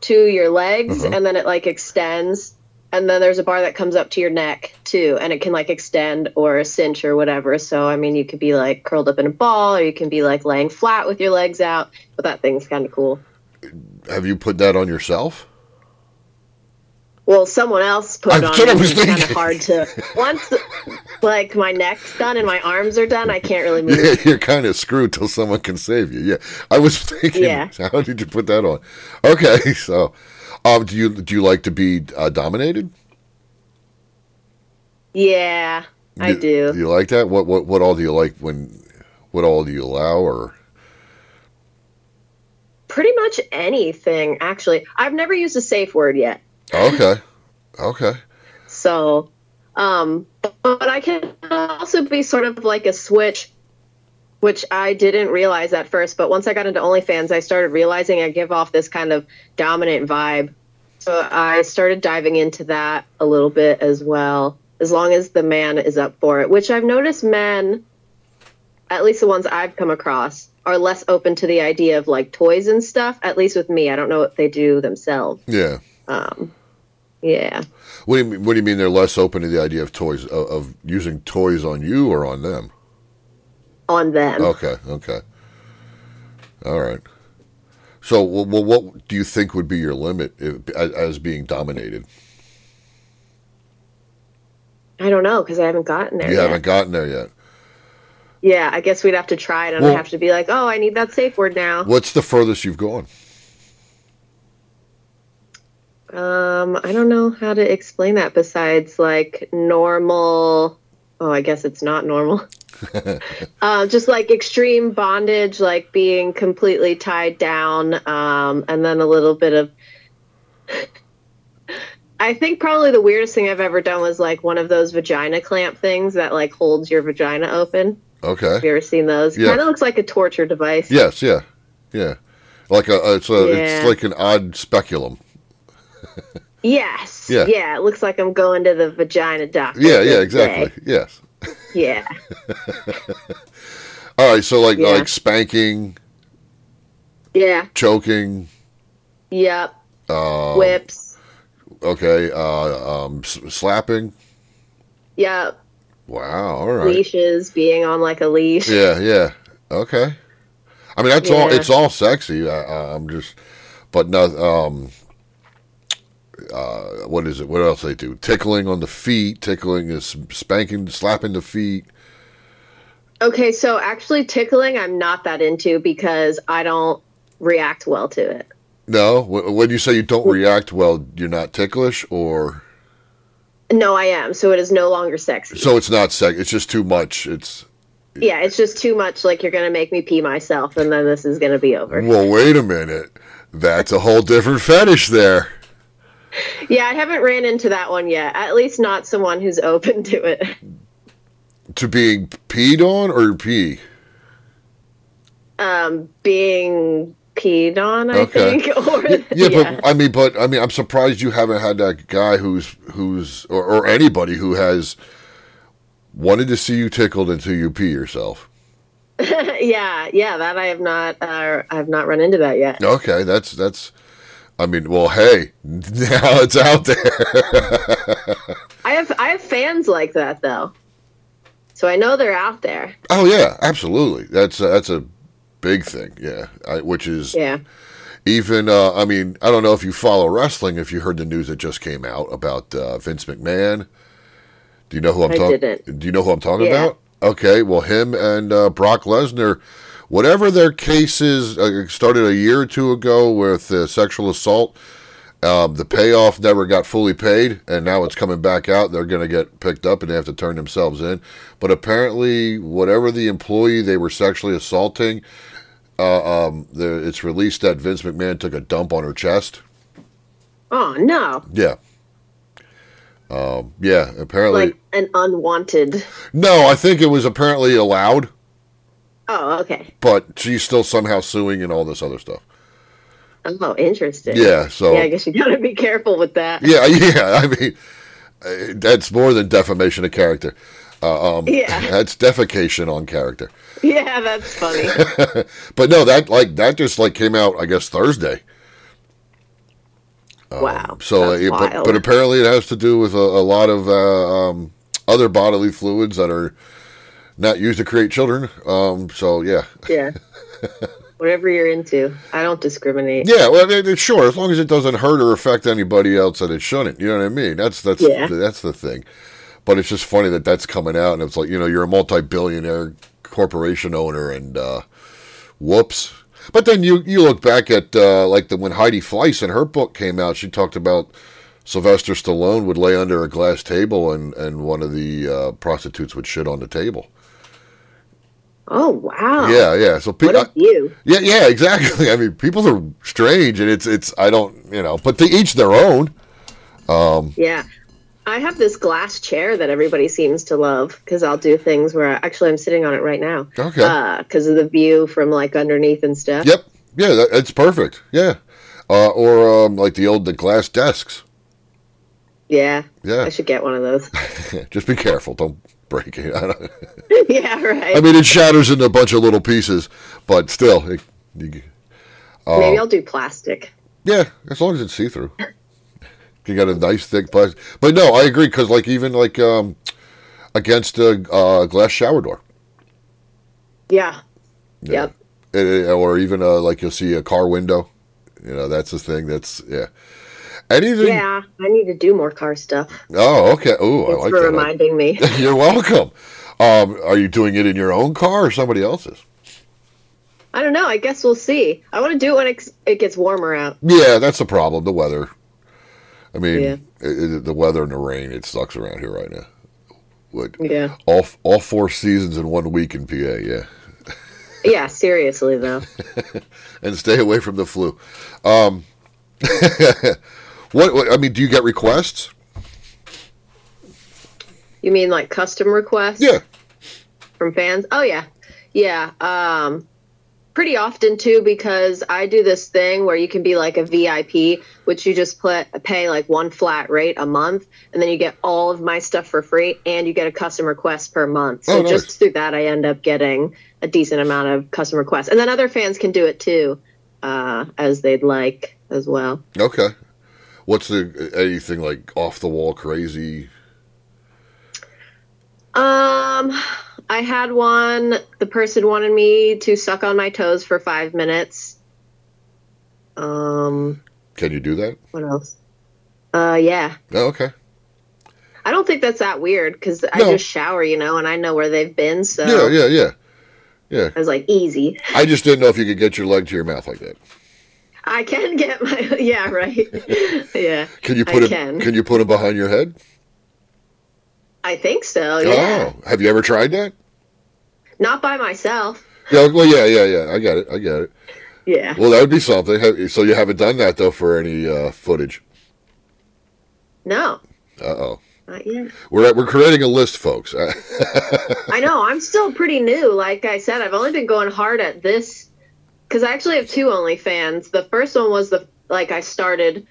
to your legs Uh-huh. and then it like extends. And then there's a bar that comes up to your neck too, and it can like extend or cinch or whatever. So I mean, you could be like curled up in a ball, or you can be like laying flat with your legs out. But that thing's kind of cool. Have you put that on yourself? Well, someone else put it on. I me, was It's kind of hard to once, like my neck's done and my arms are done. I can't really move. Yeah, you're kind of screwed till someone can save you. Yeah, I was thinking. Yeah. How did you put that on? Okay, so, um, do you do you like to be uh, dominated? Yeah, I do. You like that? What what what all do you like when? What all do you allow? Or Pretty much anything, actually. I've never used a safe word yet. Okay, okay, So, um, but I can also be sort of like a switch, which I didn't realize at first. But once I got into OnlyFans, I started realizing I give off this kind of dominant vibe. So I started diving into that a little bit as well, as long as the man is up for it, which I've noticed men, at least the ones I've come across, are less open to the idea of like toys and stuff, at least with me. I don't know what they do themselves. yeah. Um, yeah. What do you mean, what do you mean they're less open to the idea of toys of, of using toys on you or on them? On them. Okay, okay, all right. So, well, what do you think would be your limit if, as, as being dominated? I don't know because I haven't gotten there You yet. haven't gotten there yet. Yeah, I guess we'd have to try it, and Well- I have to be like, "Oh, I need that safe word now." What's the furthest you've gone? Um, I don't know how to explain that besides like normal. Oh, I guess it's not normal. uh, just like extreme bondage, like being completely tied down, um, and then a little bit of. I think probably the weirdest thing I've ever done was like one of those vagina clamp things that like holds your vagina open. Okay. Have you ever seen those? Yeah. Kind of looks like a torture device. Yes. Yeah. Yeah. Like a, it's a, it's like an odd speculum. Yes. Yeah. Yeah. It looks like I'm going to the vagina doctor. Yeah. Yeah. Exactly. day. Yes. Yeah. All right. So like Yeah. like spanking, Yeah. choking. Yep. Uh, Whips. Okay. Uh, um, s- slapping. Yep. Wow. All right. Leashes. Being on like a leash. Yeah. Yeah. Okay. I mean, that's all. It's all sexy. I, I, I'm just, but no. Um. Uh, what is it? What else they do? Tickling on the feet. Tickling is spanking, slapping the feet. Okay. So actually, tickling, I'm not that into because I don't react well to it. No, when you say you don't react well, you're not ticklish, or No, I am. So it is no longer sexy. so it's not sex. It's just too much. It's yeah. It's just too much. Like you're gonna make me pee myself, and then this is gonna be over. well. Wait a minute. That's a whole different fetish there. Yeah, I haven't ran into that one yet. At least not someone who's open to it. To being peed on or pee. Um, being peed on, I Okay. think. Or Yeah, yeah. but I mean, but I mean, I'm surprised you haven't had that guy who's who's or, or anybody who has wanted to see you tickled until you pee yourself. yeah, yeah, that I have not. Uh, I have not run into that yet. Okay, that's that's. I mean, well, hey, now it's out there. I have I have fans like that though, so I know they're out there. Oh yeah, absolutely. That's a, that's a big thing. Yeah, I, which is Yeah. even. Uh, I mean, I don't know if you follow wrestling. If you heard the news that just came out about uh, Vince McMahon Do you know who I'm talking? Do you know who I'm talking Yeah. about? Okay, well, him and uh, Brock Lesnar, whatever their cases uh, started a year or two ago with uh, sexual assault. Um, the payoff never got fully paid, and now it's coming back out. They're going to get picked up, and they have to turn themselves in. But apparently, whatever the employee they were sexually assaulting, uh, um, the, it's released that Vince McMahon took a dump on her chest. Oh no, Yeah. Um, yeah, apparently. like an unwanted. no, I think it was apparently allowed, Oh, okay. but she's still somehow suing and all this other stuff. Oh, interesting. Yeah, so. Yeah, I guess you gotta be careful with that. Yeah, yeah. I mean, uh, that's more than defamation of character. Uh, um, Yeah. that's defecation on character. Yeah, that's funny. But no, that like that just like came out, I guess Thursday. wow. So, but, but apparently it has to do with a, a lot of uh, um, other bodily fluids that are not used to create children. Um, so yeah, yeah. Whatever you're into, I don't discriminate. yeah. Well, I mean, sure, as long as it doesn't hurt or affect anybody else that it shouldn't. You know what I mean? That's that's Yeah. that's the thing. But it's just funny that that's coming out, and it's like you know you're a multi-billionaire corporation owner, and uh, whoops. But then you you look back at uh, like the when Heidi Fleiss in her book came out, she talked about Sylvester Stallone would lay under a glass table, and and one of the uh, prostitutes would shit on the table. Oh wow. Yeah, yeah. So pe- What a view. yeah, yeah, exactly. I mean, people are strange, and it's it's I don't you know, but to each their own. Yeah. I have this glass chair that everybody seems to love because I'll do things where actually I'm sitting on it right now. Okay. Because of the view from like underneath and stuff. Yep. Yeah, that, it's perfect. Yeah. Uh, or um, like the old the glass desks. Yeah. Yeah. I should get one of those. Just be careful. Don't break it. Don't- yeah, right. I mean, it shatters into a bunch of little pieces, but still. It, you, uh, Maybe I'll do plastic. yeah, as long as it's see through. You got a nice thick plastic. But no, I agree because like even like um, against a uh, glass shower door. Yeah. Yeah. Yep. It- it- or even uh, like you'll see a car window. You know, that's the thing. That's yeah. Anything. Yeah. I need to do more car stuff. Oh, okay. Oh, I like for that. reminding me. You're welcome. Um, are you doing it in your own car or somebody else's? I don't know. I guess we'll see. I want to do it when it, it gets warmer out. Yeah, that's the problem. The weather. I mean, Yeah. it, it- the weather and the rain. It sucks around here right now. What? Yeah. All all four seasons in one week in PA. Yeah, Yeah, seriously though. and stay away from the flu. Um, what, what? I mean, do you get requests? You mean like custom requests? Yeah. From fans? Oh yeah. Yeah. Um pretty often too because I do this thing where you can be like a VIP, which you just put pay like one flat rate a month and then you get all of my stuff for free and you get a custom request per month. So Oh, nice. just through that I end up getting a decent amount of custom requests. And then other fans can do it too, uh, as they'd like as well. Okay. What's the anything like off the wall crazy? Um, I had one. The person wanted me to suck on my toes for five minutes. Um, Can you do that? what else? Uh, yeah. Oh, okay. I don't think that's that weird because I just shower, you know, and I know where they've been. So Yeah, yeah, yeah, yeah. I was like, easy. I just didn't know if you could get your leg to your mouth like that. I can get my yeah right. yeah, Can you I put it? can. Can you put it behind your head? I think so. Yeah, Oh, have you ever tried that? not by myself. Yeah. Well, yeah, yeah, yeah. I got it. I got it. Yeah. Well, that would be something. So you haven't done that though for any uh, footage. No, Uh oh. not yet. We're we're creating a list, folks. I know. I'm still pretty new. Like I said, I've only been going hard at this because I actually have two OnlyFans. The first one was the like I started,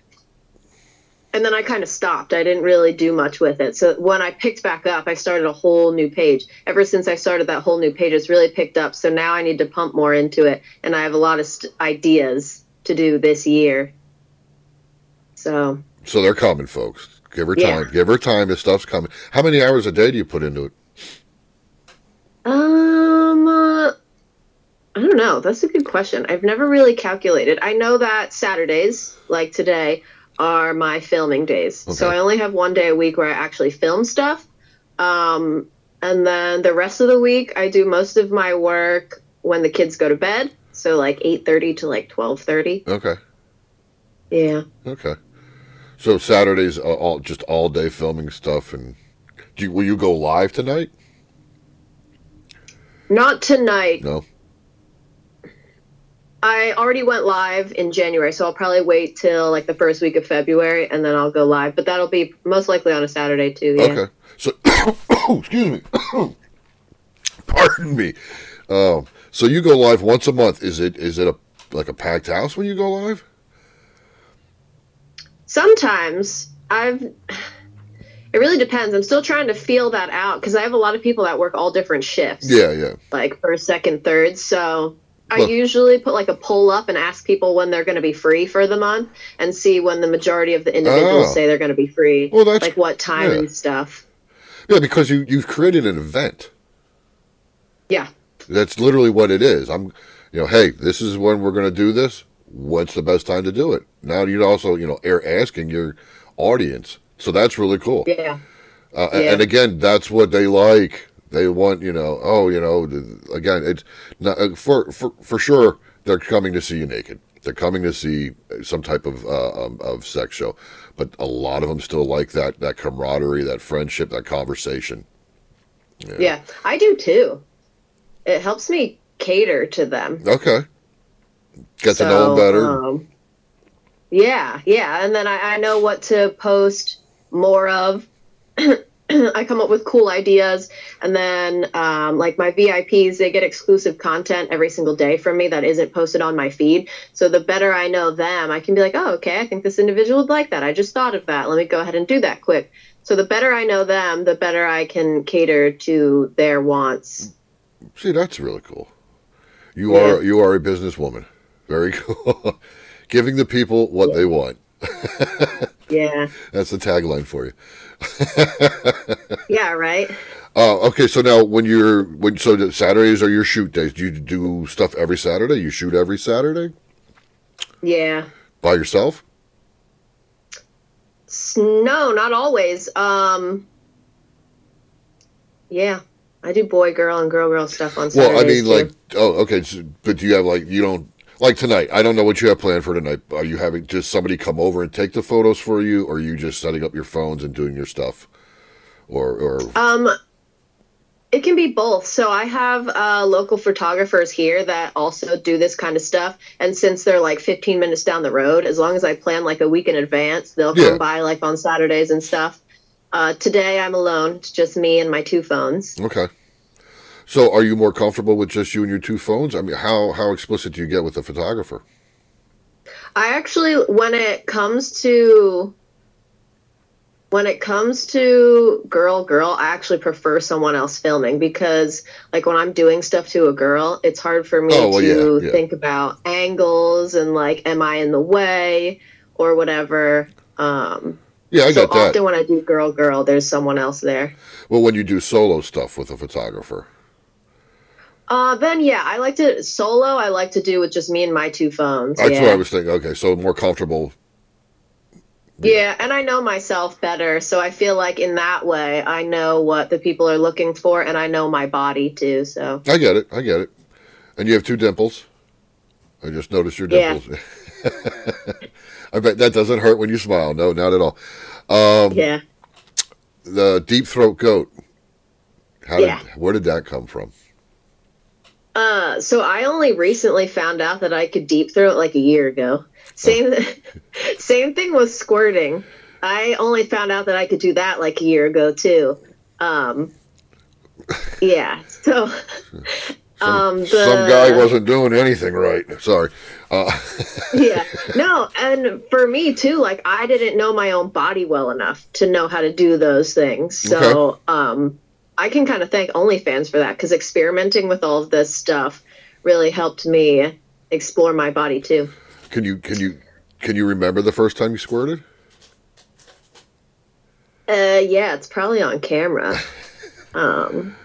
and then I kind of stopped. I didn't really do much with it. So when I picked back up, I started a whole new page. Ever since I started that whole new page, it's really picked up. So now I need to pump more into it, and I have a lot of st- ideas to do this year. So so they're coming, folks. Give her Yeah. time. Give her time. This stuff's coming. How many hours a day do you put into it? Um, I don't know. That's a good question. I've never really calculated. I know that Saturdays, like today, are my filming days. Okay. So I only have one day a week where I actually film stuff. Um, and then the rest of the week, I do most of my work when the kids go to bed. So like eight thirty to like twelve thirty. Okay. Yeah. Okay. So Saturdays are all just all day filming stuff, and do you, will you go live tonight? Not tonight. No. I already went live in January, so I'll probably wait till like the first week of February and then I'll go live. But that'll be most likely on a Saturday too. Yeah. Okay. So, excuse me. Pardon me. Um, so you go live once a month. Is it is it a like a packed house when you go live? Sometimes I've. It really depends. I'm still trying to feel that out because I have a lot of people that work all different shifts. Yeah, yeah. Like first, second, third. So I usually put like a poll up and ask people when they're going to be free for the month and see when the majority of the individuals Oh. say they're going to be free. Well, that's- like what time yeah. and stuff. Yeah, because you you've created an event. Yeah. That's literally what it is. I'm, you know, hey, this is when we're going to do this. What's the best time to do it? Now you'd also, you know, air asking your audience. So that's really cool. Yeah. Uh, Yeah. And again, that's what they like. They want, you know, oh, you know, again, it's not, uh, for for for sure. They're coming to see you naked. They're coming to see some type of uh, um, of sex show, but a lot of them still like that that camaraderie, that friendship, that conversation. Yeah. I do too. It helps me cater to them. Okay, get to know them better. Um, yeah, yeah, and then I, I know what to post more of. I come up with cool ideas, and then um, like my VIPs, they get exclusive content every single day from me that isn't posted on my feed. So the better I know them, I can be like, oh, okay, I think this individual would like that. I just thought of that. Let me go ahead and do that quick. So the better I know them, the better I can cater to their wants. See, that's really cool. You Yeah. are you are a businesswoman. Very cool. Giving the people what they want. Yeah, That's the tagline for you. yeah, right. Uh, okay, so now when you're when so Saturdays are your shoot days. Do you do stuff every Saturday? You shoot every Saturday Yeah. by yourself? No, not always. Um, yeah, I do boy girl and girl girl stuff on Saturdays well, I mean, too. like, oh, okay, so, but do you have like you don't like tonight? I don't know what you have planned for tonight. Are you having just somebody come over and take the photos for you, or are you just setting up your phones and doing your stuff, or or um, it can be both. So I have uh, local photographers here that also do this kind of stuff, and since they're like 15 minutes down the road, as long as I plan like a week in advance, they'll come Yeah. by like on Saturdays and stuff. Uh, today I'm alone; it's just me and my two phones. okay. So, are you more comfortable with just you and your two phones? I mean, how how explicit do you get with the photographer? I actually, when it comes to when it comes to girl girl, I actually prefer someone else filming because like when I'm doing stuff to a girl, it's hard for me Oh, well, to yeah, yeah. think about angles and like am I in the way or whatever. Um Yeah, I so got that. often when I do girl girl, there's someone else there. Well, when you do solo stuff with a photographer. Uh then yeah, I like to solo, I like to do with just me and my two phones. That's yeah. what I was thinking. Okay, so more comfortable. Yeah, and I know myself better, so I feel like in that way I know what the people are looking for and I know my body too, so I get it. I get it. And you have two dimples. I just noticed your Yeah. dimples. I bet that doesn't hurt when you smile. No, not at all. Um, yeah. The deep throat goat. How Yeah. did? Where did that come from? Uh so I only recently found out that I could deep throat like a year ago. Same same thing with squirting. I only found out that I could do that like a year ago too. Um yeah. So um the, Some guy wasn't doing anything right. Sorry. Uh, yeah no and for me too like i didn't know my own body well enough to know how to do those things so um i can kind of thank onlyfans for that because experimenting with all of this stuff really helped me explore my body too can you can you can you remember the first time you squirted? uh yeah it's probably on camera um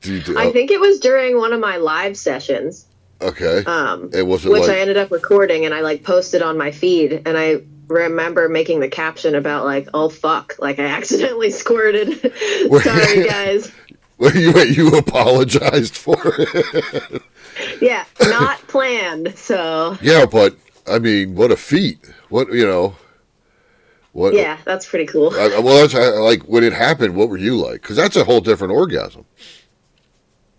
Do you do, i think it was during one of my live sessions okay. um it wasn't which like I ended up recording and I like posted on my feed and I remember making the caption about like, "Oh fuck!" Like I accidentally squirted. Sorry, guys. Wait, you, wait, you apologized for it. Yeah, not planned. So yeah, but I mean, what a feat! What you know? What? yeah, that's pretty cool. I, well, that's I- like when it happened. What were you like? Because that's a whole different orgasm.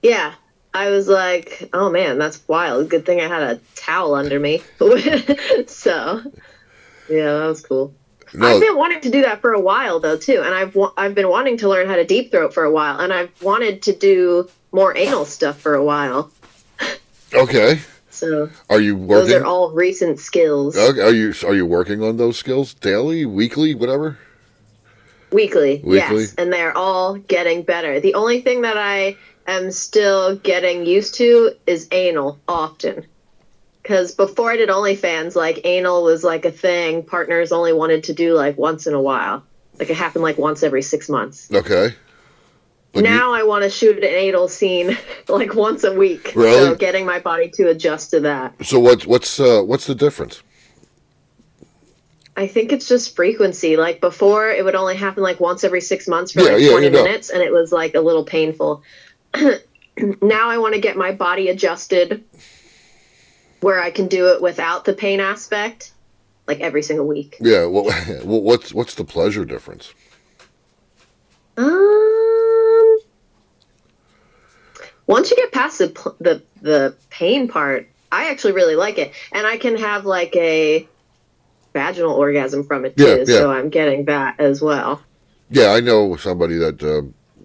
Yeah. I was like, oh man, that's wild. Good thing I had a towel under me. so, yeah, that was cool. No, I've been wanting to do that for a while though too, and I've wa- I've been wanting to learn how to deep throat for a while, and I've wanted to do more anal stuff for a while. okay. So Are you working? those are all recent skills. Okay, Are you are you working on those skills daily, weekly, whatever? Weekly, Weekly? yes, and they're all getting better. The only thing that I am still getting used to is anal often. Because before I did OnlyFans, like anal was like a thing partners only wanted to do like once in a while. Like it happened like once every six months. Okay. But you- now I want to shoot an anal scene like once a week. Really? So getting my body to adjust to that. so what's what's uh, what's the difference? I think it's just frequency. Like before, it would only happen like once every six months for Yeah, like yeah, 20 you know. minutes, and it was like a little painful. now I want to get my body adjusted where I can do it without the pain aspect, like every single week. Yeah. Well, what's what's the pleasure difference? Um, once you get past the the the pain part, I actually really like it, and I can have like a vaginal orgasm from it too. Yeah, yeah. So I'm getting that as well. Yeah, I know somebody that uh,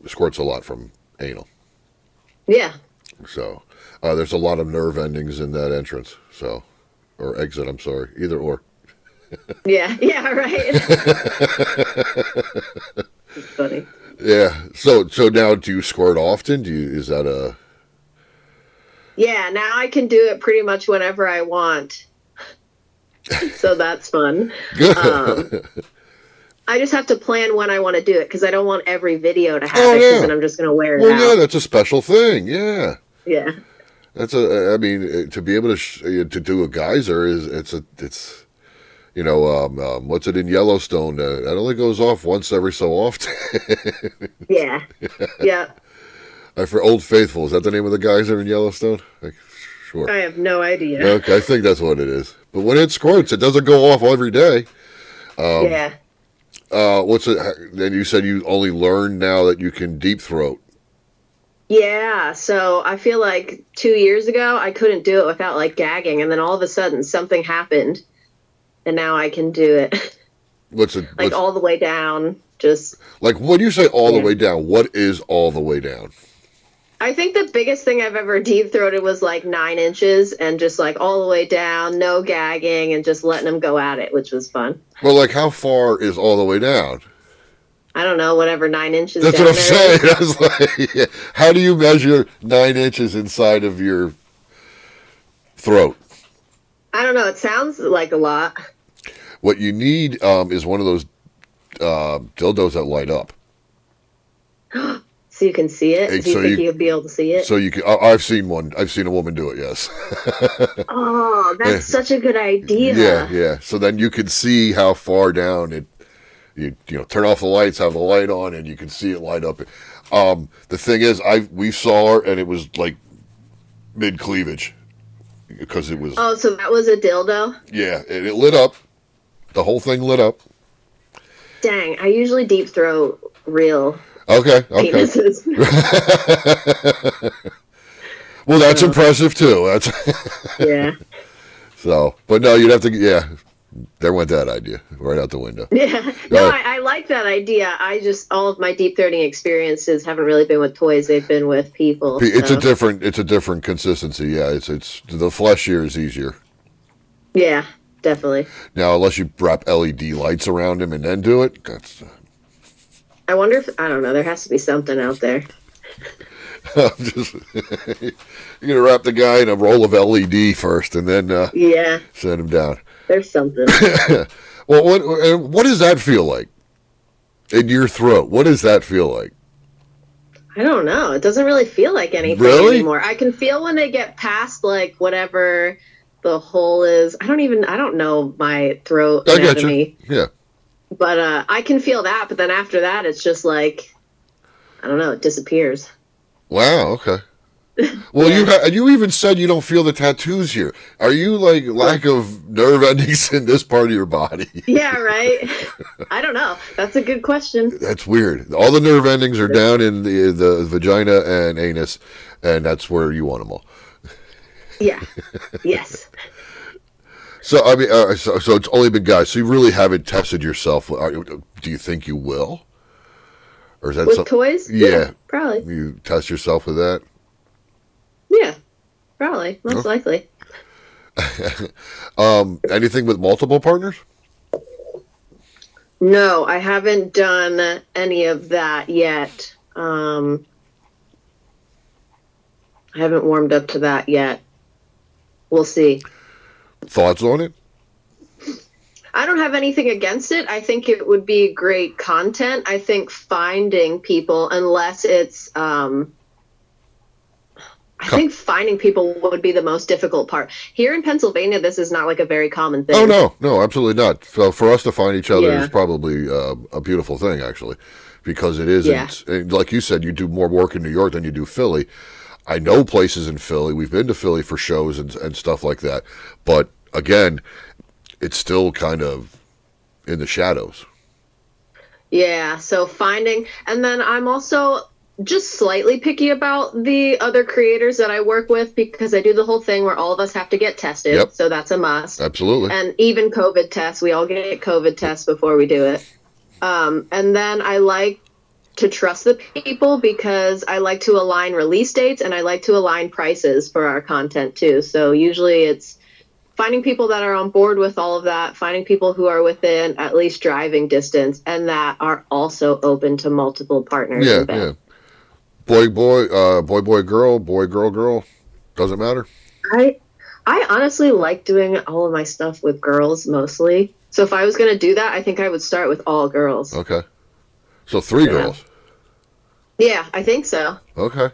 squirts a lot from anal. Yeah, So uh, there's a lot of nerve endings in that entrance. So or exit. I'm sorry, either or. yeah, yeah, right. it's funny. Yeah. So so now do you squirt often? Do you is that a Yeah, now I can do it pretty much whenever I want. so that's fun. good? Um, I just have to plan when I want to do it because I don't want every video to have Oh, it because yeah. then I'm just going to wear it well, yeah, that's a special thing. Yeah. Yeah. That's a. I mean, uh, to be able to sh- uh, to do a geyser is it's a it's, you know, um, um, what's it in Yellowstone? Uh, it only goes off once every so often. Yeah. yeah. Uh, for Old Faithful, is that the name of the geyser in Yellowstone? Like, sure. I have no idea. Okay, I think that's what it is. But when it squirts, it doesn't go off every day. Um, yeah. Uh, what's it? Then you said you only learned now that you can deep throat. Yeah. So I feel like two years ago, I couldn't do it without like gagging. And then all of a sudden, something happened. And now I can do it What's it? like what's- all the way down. Just like when you say all Yeah. the way down, what is all the way down? I think the biggest thing I've ever deep throated was like nine inches and just like all the way down, no gagging, and just letting them go at it, which was fun. Well, like how far is all the way down? I don't know, whatever nine inches. That's what I'm saying. I was like, yeah. how do you measure nine inches inside of your throat? I don't know. It sounds like a lot. What you need um, is one of those uh, dildos that light up. So you can see it. Hey, Do you so think you- would be able to see it? So you can. I- I've seen one. I've seen a woman do it. Yes. oh, that's such a good idea. Yeah, yeah. So then you can see how far down it. You you know turn off the lights, have the light on, and you can see it light up. Um, the thing is, I we saw her and it was like mid cleavage because it was Oh, so that was a dildo? yeah, it, it lit up. The whole thing lit up. Dang, I usually deep throat real Okay, okay. penises. Well, that's impressive too. That's yeah. so. But no, you'd have to. Yeah, there went that idea right out the window. Yeah. No, Uh, I, I like that idea. I just, all of my deep throating experiences haven't really been with toys, they've been with people. It's so. a different. It's a different consistency. Yeah, it's it's the fleshier is easier. Yeah, definitely. Now, unless you wrap LED lights around him and then do it, that's I wonder if, I don't know, there has to be something out there. I'm just you're gonna wrap the guy in a roll of LED first, and then uh, Yeah, send him down. There's something. Well, what what does that feel like in your throat? What does that feel like? I don't know. It doesn't really feel like anything Really? anymore. I can feel when they get past like whatever the hole is. I don't even. I don't know my throat I anatomy. Yeah. but uh, I can feel that. But then after that, it's just like I don't know. It disappears. Wow. Okay. Well, you ha- you even said you don't feel the tattoos here. Are you like lack of nerve endings in this part of your body? Yeah, right. I don't know. That's a good question. That's weird. All the nerve endings are down in the the vagina and anus, and that's where you want them all. Yeah. Yes. So I mean, uh, so, so it's only been guys. So you really haven't tested yourself. Do you think you will, or is that With some- toys? Yeah. Probably. you test yourself with that? Yeah. Probably. Most likely. Um, anything with multiple partners? No, I haven't done any of that yet. Um, I haven't warmed up to that yet. We'll see. Thoughts on it? I don't have anything against it. I think it would be great content. I think finding people, unless it's, um, I think finding people would be the most difficult part. Here in Pennsylvania, this is not like a very common thing. Oh no, no, absolutely not. So for us to find each other Yeah. is probably uh, a beautiful thing, actually, because it isn't. and Like you said, you do more work in New York than you do Philly. I know places in Philly. We've been to Philly for shows and and stuff like that. But again, it's still kind of in the shadows. Yeah, so finding, and then I'm also just slightly picky about the other creators that I work with because I do the whole thing where all of us have to get tested. Yep. So that's a must. Absolutely. And even COVID tests, we all get COVID tests before we do it. Um, and then I like to trust the people because I like to align release dates and I like to align prices for our content too. So usually it's finding people that are on board with all of that, finding people who are within at least driving distance and that are also open to multiple partners. yeah, yeah. Boy, boy, uh, boy, boy, girl, boy, girl, girl. Doesn't matter. I I honestly like doing all of my stuff with girls mostly. So if I was gonna do that, I think I would start with all girls. Okay. So three Yeah. girls. Yeah, I think so. Okay.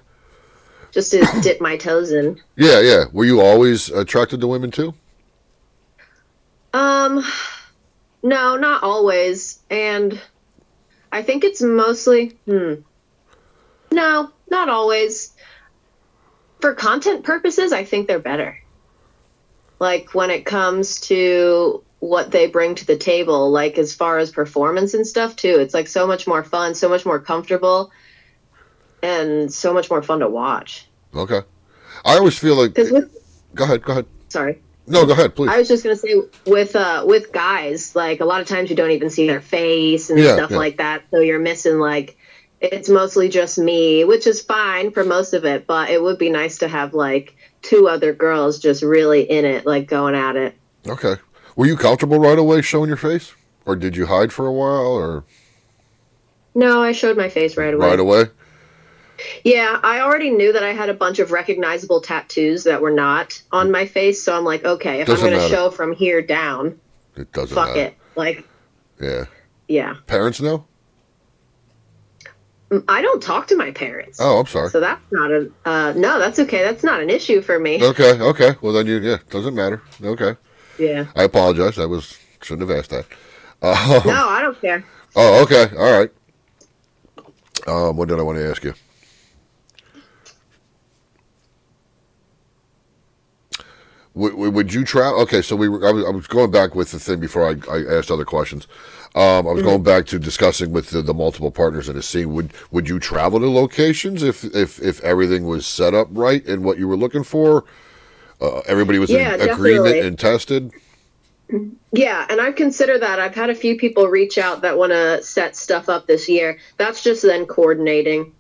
Just to dip my toes in. Yeah, yeah. Were you always attracted to women too? Um, no, not always. And I think it's mostly, hmm. No, not always. For content purposes, I think they're better. Like when it comes to what they bring to the table, like as far as performance and stuff, too. It's like so much more fun, so much more comfortable, and so much more fun to watch. Okay. I always feel like. With, Go ahead. Go ahead. sorry. No, go ahead, please. I was just gonna say with uh with guys, like a lot of times you don't even see their face and Yeah, stuff yeah. like that, so you're missing like it's mostly just me, which is fine for most of it, but it would be nice to have like two other girls just really in it, like going at it. Okay. Were you comfortable right away showing your face, or did you hide for a while, or No, I showed my face right away. right away? Yeah, I already knew that I had a bunch of recognizable tattoos that were not on my face, so I'm like, okay, if Doesn't I'm gonna matter. show from here down, It doesn't fuck matter. it. Like, Yeah. yeah. Parents know? I don't talk to my parents. Oh, I'm sorry. So that's not a uh, no. That's okay. That's not an issue for me. Okay. Okay. Well, then you yeah doesn't matter. Okay. Yeah. I apologize. I was shouldn't have asked that. Uh, No, I don't care. Oh, okay. All right. Um, what did I want to ask you? Would, would- would you travel? Okay, so we were, I was, I was going back with the thing before I, I asked other questions. Um, I was going back to discussing with the, the multiple partners in the scene. Would would you travel to locations if if if everything was set up right and what you were looking for? Uh, everybody was Yeah, in agreement and tested. Yeah, and I consider that. I've had a few people reach out that want to set stuff up this year. That's just then coordinating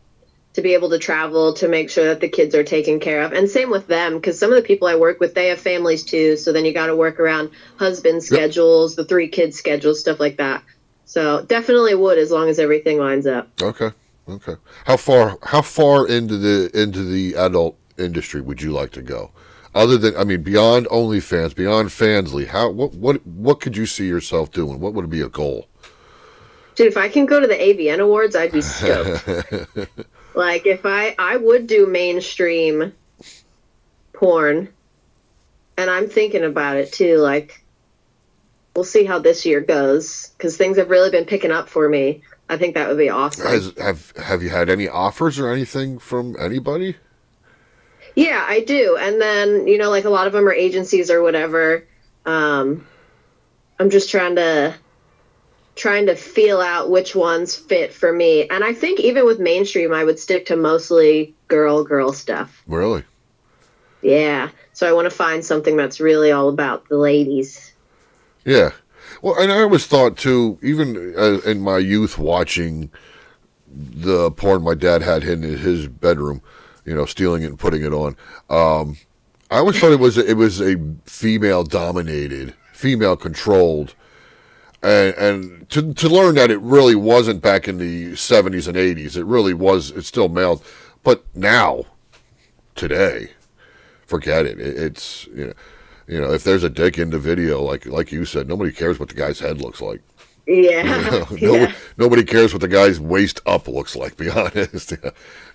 to be able to travel to make sure that the kids are taken care of. And same with them, because some of the people I work with, they have families too. So then you got to work around husband schedules, the three kids' schedules, stuff like that. So definitely would as long as everything lines up. Okay. Okay. How far how far into the into the adult industry would you like to go? Other than I mean beyond OnlyFans, beyond Fansly, how what what what could you see yourself doing? What would be a goal? Dude, if I can go to the AVN Awards, I'd be stoked. like if I I would do mainstream porn and I'm thinking about it too. Like, we'll see how this year goes because things have really been picking up for me. I think that would be awesome. Has, have have you had any offers or anything from anybody? Yeah, I do. And then, you know, like a lot of them are agencies or whatever. Um, I'm just trying to trying to feel out which ones fit for me. And I think even with mainstream, I would stick to mostly girl girl stuff. Really? Yeah. So I want to find something that's really all about the ladies. Yeah. Well, and I always thought too, even uh, in my youth, watching the porn my dad had hidden in his bedroom, you know, stealing it and putting it on. Um, I always thought it was it was a female dominated, female controlled, and and to to learn that it really wasn't back in the seventies and eighties. It really was. It's still male, but now, today, forget it. it it's you know you know, if there's a dick in the video, like like you said, nobody cares what the guy's head looks like. Yeah. You know, yeah. nobody, nobody cares what the guy's waist up looks like. Be honest.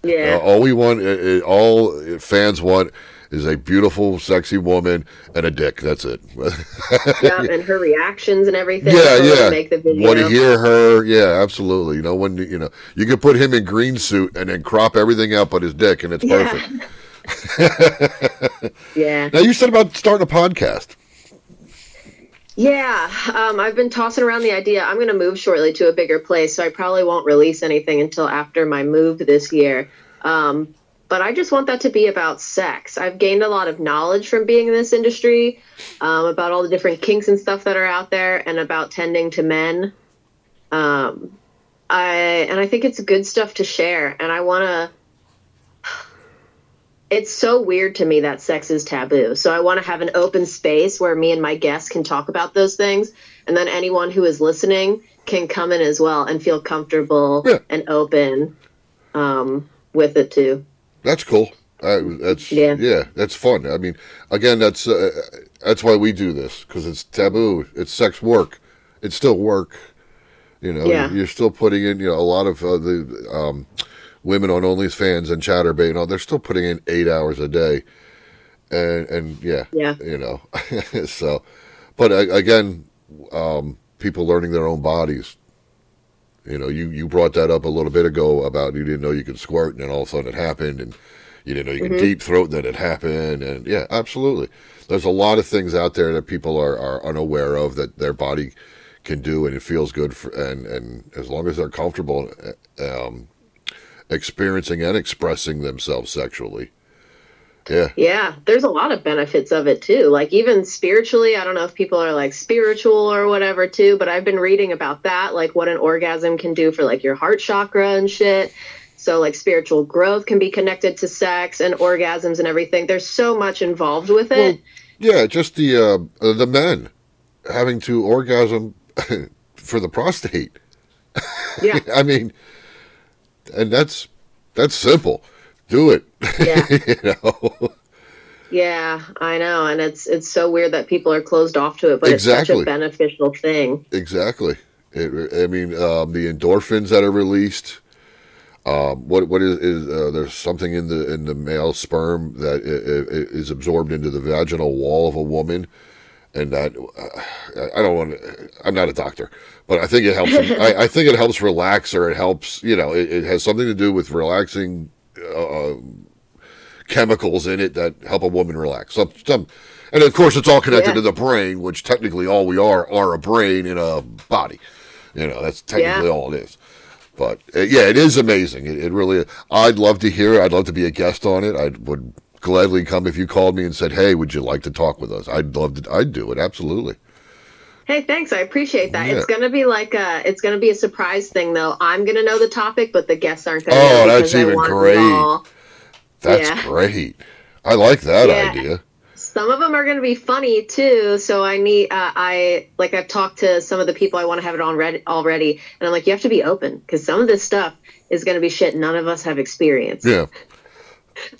Yeah. Uh, all we want, uh, uh, all fans want, is a beautiful, sexy woman and a dick. That's it. yeah, and her reactions and everything. yeah, yeah. Make the video. Want to hear her? Yeah, absolutely. You know when you know you could put him in green suit and then crop everything out but his dick, and it's Yeah. perfect. Yeah. Now you said about starting a podcast. Yeah, um, I've been tossing around the idea. I'm going to move shortly to a bigger place, so I probably won't release anything until after my move this year. Um, but I just want that to be about sex. I've gained a lot of knowledge from being in this industry um, about all the different kinks and stuff that are out there, and about tending to men. Um, I and I think it's good stuff to share, and I want to. It's so weird to me that sex is taboo. So I want to have an open space where me and my guests can talk about those things, and then anyone who is listening can come in as well and feel comfortable Yeah. and open um, with it too. That's cool. Uh, that's yeah. Yeah. that's fun. I mean, again, that's uh, that's why we do this because it's taboo. It's sex work. It's still work. You know, Yeah. you're still putting in. You know, a lot of uh, the um, women on OnlyFans and Chaturbate and all. They're still putting in eight hours a day, and and yeah, Yeah. you know, so. But uh, again, um, people learning their own bodies. You know, you, you brought that up a little bit ago about you didn't know you could squirt, and then all of a sudden it happened, and you didn't know you could deep throat, and then it happened, and yeah, absolutely. There's a lot of things out there that people are, are unaware of that their body can do, and it feels good, for, and and as long as they're comfortable, uh, um, experiencing and expressing themselves sexually, yeah, Yeah, there's a lot of benefits of it too. Like even spiritually, I don't know if people are like spiritual or whatever too, but I've been reading about that, like what an orgasm can do for like your heart chakra and shit. So like spiritual growth can be connected to sex and orgasms and everything. There's so much involved with it. yeah. Just the uh, uh, the men having to orgasm for the prostate. yeah. I mean, and that's that's simple. Do it. Yeah. you know. Yeah, I know, and it's it's so weird that people are closed off to it, but it's such a beneficial thing. Exactly. It, I mean, um, the endorphins that are released. Um, what what is, is uh, there's something in the in the male sperm that i- i- is absorbed into the vaginal wall of a woman, and that uh, I don't want. to I'm not a doctor, but I think it helps. I, I think it helps relax, or it helps. You know, it, it has something to do with relaxing uh, chemicals in it that help a woman relax. Some, some, and of course, it's all connected Yeah. to the brain, which technically all we are are a brain in a body. You know, that's technically Yeah. all it is. But uh, yeah, it is amazing. It, it really. I'd love to hear. it. I'd love to be a guest on it. I would gladly come if you called me and said, "Hey, would you like to talk with us?" I'd love to. I'd do it absolutely. Hey, thanks. I appreciate that. Yeah. It's gonna be like a, it's gonna be a surprise thing though. I'm gonna know the topic, but the guests aren't gonna. Oh, know that's even great. That's Yeah. great. I like that Yeah. idea. Some of them are gonna be funny too. So I need, uh, I like, I've talked to some of the people I want to have it on read already, and I'm like, you have to be open because some of this stuff is gonna be shit none of us have experienced. Yeah.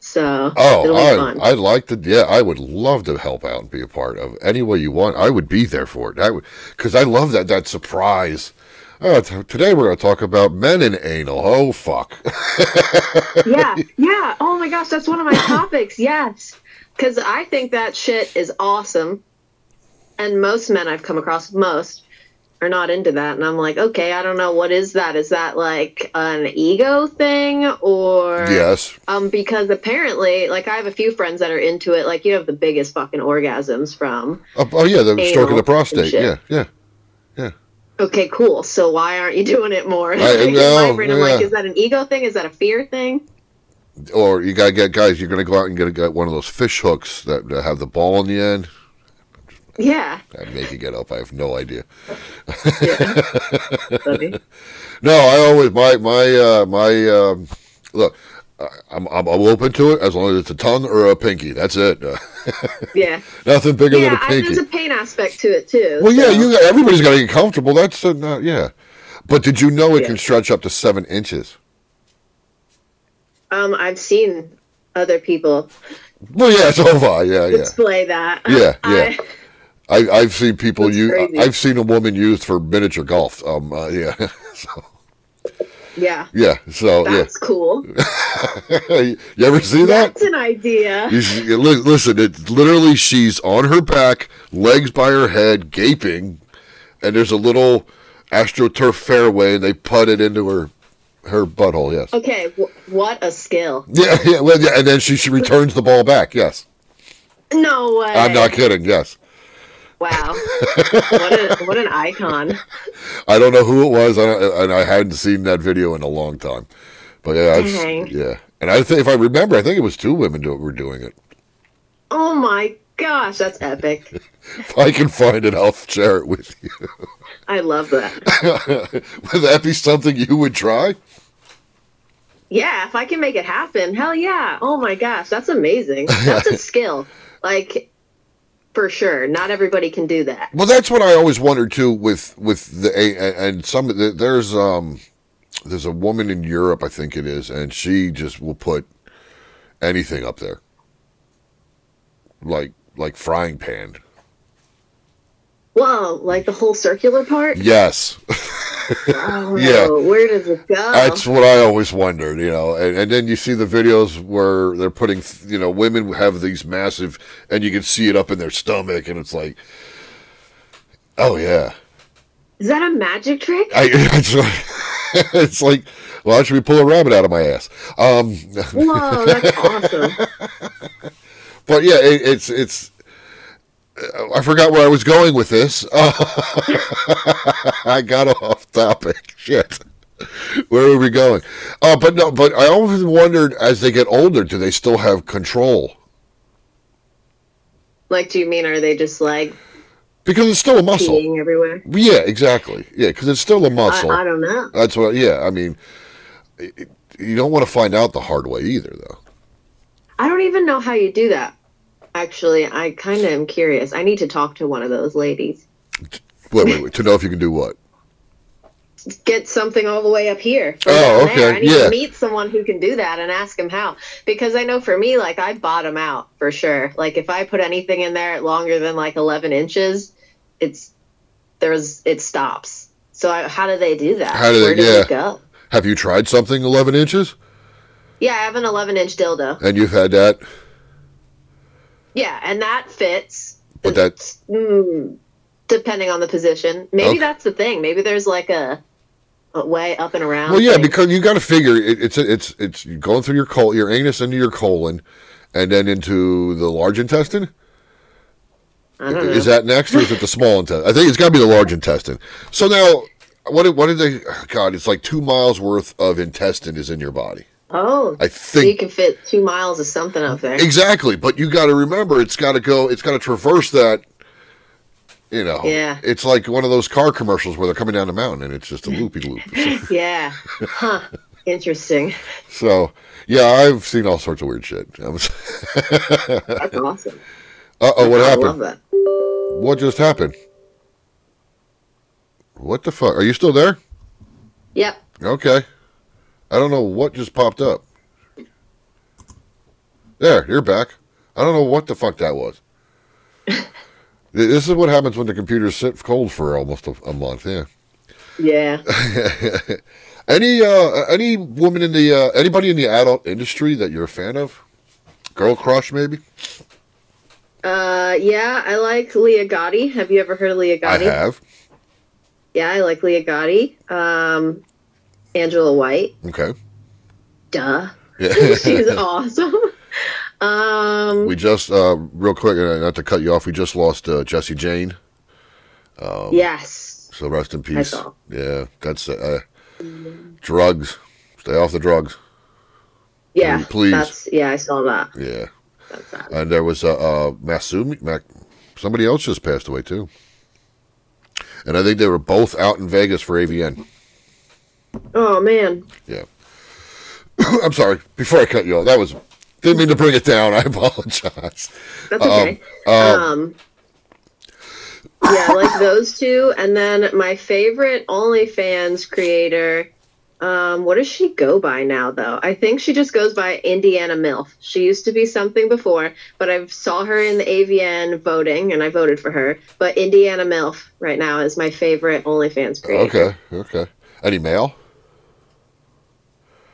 So Oh, it'll be I. I'd like to. Yeah, I would love to help out and be a part of any way you want. I would be there for it. I would, because I love that that surprise. Oh, t- today we're going to talk about men in anal. Oh, fuck. yeah, yeah. Oh my gosh, that's one of my topics. Yes. because I think that shit is awesome. And most men I've come across, most are not into that. And I'm like, okay, I don't know. What is that? Is that like an ego thing or. Yes. Um, because apparently, like, I have a few friends that are into it. Like, you have the biggest fucking orgasms from. Oh, oh, yeah, the stroking the prostate. shit. Yeah, yeah. Okay, cool. So why aren't you doing it more? I- Like, no, my brain, I'm like, is that an ego thing? Is that a fear thing? Or you gotta get guys. You're gonna go out and get, get one of those fish hooks that, that have the ball in the end. Yeah. I'm making it up. I have no idea. yeah. No, I always my my uh, my um, look. I- I'm, I'm I'm open to it as long as it's a tongue or a pinky. That's it. Uh, Yeah. nothing bigger Yeah, than a I, pinky. there's a pain aspect to it too. Well, yeah, you everybody's got to get comfortable. That's uh, not, yeah. But did you know it Yeah. can stretch up to seven inches? Um, I've seen other people Well, yeah, so have I. Yeah, yeah, display that. Yeah, yeah. I- I, I've seen people That's use. crazy. I've seen a woman used for miniature golf. Um, uh, yeah, so, yeah. yeah. So That's cool. you ever see that? That's an idea. You should- you li- listen, it's literally she's on her back, legs by her head, gaping, and there's a little astroturf fairway, and they put it into her her butthole. Yes. Okay, wh- what a skill. Yeah, yeah, well, yeah, and then she, she returns the ball back. Yes, No way. I'm not kidding. Yes, Wow. what, a, what an icon. I don't know who it was, I don't, and I hadn't seen that video in a long time. But yeah, Dang. yeah, and I think if I remember, I think it was two women do, were doing it. Oh my gosh, that's epic. If I can find it, I'll share it with you. I love that. Would that be something you would try? Yeah, if I can make it happen, hell yeah. Oh my gosh, that's amazing. That's a skill. Like, for sure. Not everybody can do that. Well, that's what I always wondered too. With with the and some the, there's um there's a woman in Europe, I think it is, and she just will put anything up there, like like frying pan. Whoa, like the whole circular part? Yes, Oh, Yeah. Where does it go? that's what I always wondered. You know, and, and then you see the videos where they're putting, you know, women have these massive, and you can see it up in their stomach, and it's like, oh yeah. Is that a magic trick? I, it's, like, it's like, well, how should we pull a rabbit out of my ass? Um, Whoa, that's awesome. but yeah, it, it's it's. I forgot where I was going with this. I got off topic. Shit. Where are we going? Uh, but no, but I always wondered as they get older, do they still have control? Like, do you mean are they just like Because it's still a muscle. peeing everywhere? Yeah, exactly. Yeah, because it's still a muscle. I, I don't know. That's what. Yeah, I mean, you don't want to find out the hard way either, though. I don't even know how you do that. Actually, I kind of am curious. I need to talk to one of those ladies. Wait, wait, wait. To know if you can do what? Get something all the way up here. Oh, okay, there. I need yeah. to meet someone who can do that and ask him how. Because I know for me, like I bottom out for sure. Like if I put anything in there longer than like 11 inches, it's there's it stops. So I, how do they do that? How do they- Where yeah. go? Have you tried something 11 inches? Yeah, I have an 11 inch dildo. And you've had that? Yeah, and that fits. But that- mm, depending on the position. Maybe Okay. that's the thing. Maybe there's like a, a way up and around. Well, yeah, thing. because you got to figure it, it's it's it's going through your col your anus into your colon, and then into the large intestine. I don't know. Is that next, or is it the small intestine? I think it's got to be the large intestine. So now, what did what did they? God, it's like two miles worth of intestine is in your body. Oh, I so you can fit two miles of something up there. exactly, but you got to remember, it's got to go. It's got to traverse that. You know, Yeah. It's like one of those car commercials where they're coming down the mountain and it's just a loopy loop. yeah. Huh. Interesting. So, yeah, I've seen all sorts of weird shit. uh That's awesome. oh, what I happened? love that. What just happened? What the fuck? Are you still there? Yep. Okay. I don't know what just popped up. There, you're back. I don't know what the fuck that was. this is what happens when the computers sit cold for almost a, a month. Yeah. Yeah. Any uh any woman in the uh anybody in the adult industry that you're a fan of? Girl crush maybe? Uh, yeah, I like Leah Gotti. Have you ever heard of Leah I Gotti? have. Yeah, I like Leah Gotti. Um, Angela White. Okay. Duh. Yeah. She's awesome. Um, we just, uh, real quick, uh, not to cut you off, we just lost uh, Jesse Jane. yes. So rest in peace. Yeah, that's uh, drugs. Stay off the drugs. Yeah. please. That's yeah. I saw that. Yeah. That's. And there was uh, uh Masumi, Mac, somebody else just passed away too. And I think they were both out in Vegas for AVN. Oh man. Yeah. I'm sorry. Before I cut you off, that was didn't mean to bring it down. I apologize. That's okay. um, Um, yeah, like those two. And then my favorite OnlyFans creator, um, what does she go by now, though? I think she just goes by Indiana MILF. She used to be something before, but I saw her in the AVN voting, and I voted for her. But Indiana MILF right now is my favorite OnlyFans creator. Okay. Okay. Any male?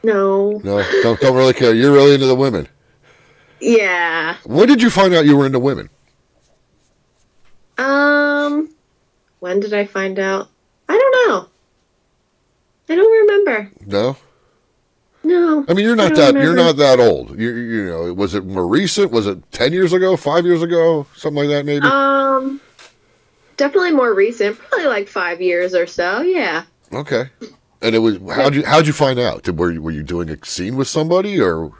No. No. Don't don't really care. You're really into the women. Yeah. When did you find out you were into women? Um, when did I find out? I don't know. I don't remember. No. No. I mean, you're not that you're not that old. You you know, was it more recent? Was it ten years ago? Five years ago? Something like that, maybe. Um, definitely more recent, probably like five years or so. Yeah. okay. And it was how'd you how'd you find out? Did, were you, were you doing a scene with somebody or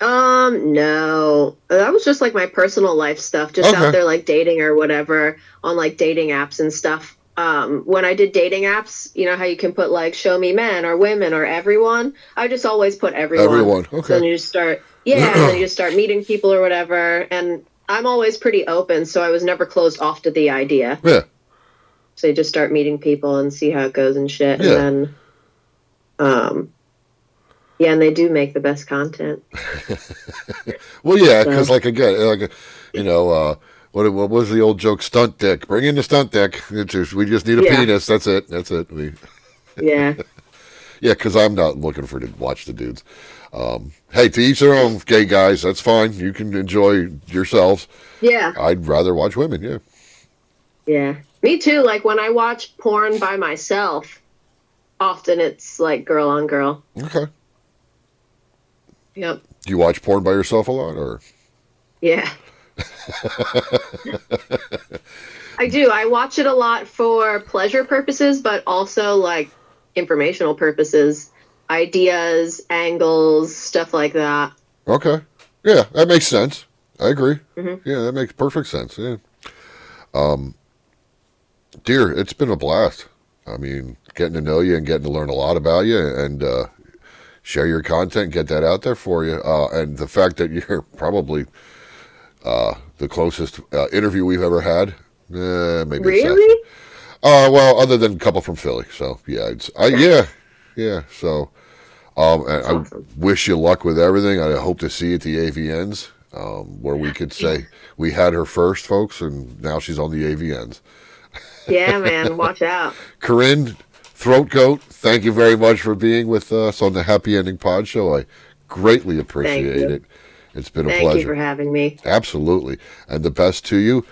Um, no, that was just like my personal life stuff, just Okay. out there like dating or whatever on like dating apps and stuff. Um, when I did dating apps, you know how you can put like show me men or women or everyone. I just always put everyone. Everyone, So okay. then you just start, yeah, and then you just start meeting people or whatever. And I'm always pretty open, so I was never closed off to the idea. yeah? So you just start meeting people and see how it goes and shit. Yeah. And then, um, yeah, and they do make the best content. Well, yeah, because So- like again, like you know, uh, what what was the old joke? Stunt dick. Bring in the stunt dick. Just, we just need a Yeah. penis. That's it. That's it. We, Yeah. yeah, because I'm not looking for to watch the dudes. Um, hey, to each their own, gay guys. That's fine. You can enjoy yourselves. Yeah. I'd rather watch women. Yeah. Yeah. Me too. Like when I watch porn by myself, often it's like girl on girl. Okay. Yep. Do you watch porn by yourself a lot, or Yeah. I do. I watch it a lot for pleasure purposes, but also like informational purposes, ideas, angles, stuff like that. okay? Yeah, that makes sense. I agree. Mm-hmm. Yeah, that makes perfect sense. Yeah. Um, dear, it's been a blast. I mean, getting to know you and getting to learn a lot about you, and uh, share your content, get that out there for you. Uh, and the fact that you're probably uh, the closest uh, interview we've ever had. Eh, maybe. Really? Uh, well, other than a couple from Philly. So yeah, it's I yeah, yeah. So um, I awesome. wish you luck with everything. I hope to see you at the AVNs, um, where we could say we had her first, folks, and now she's on the AVNs. Yeah, man. Watch out. Korin Throat Goat, thank you very much for being with us on the Happy Ending Pod Show. I greatly appreciate it. It's been a pleasure. Thank you for having me. Absolutely. And the best to you.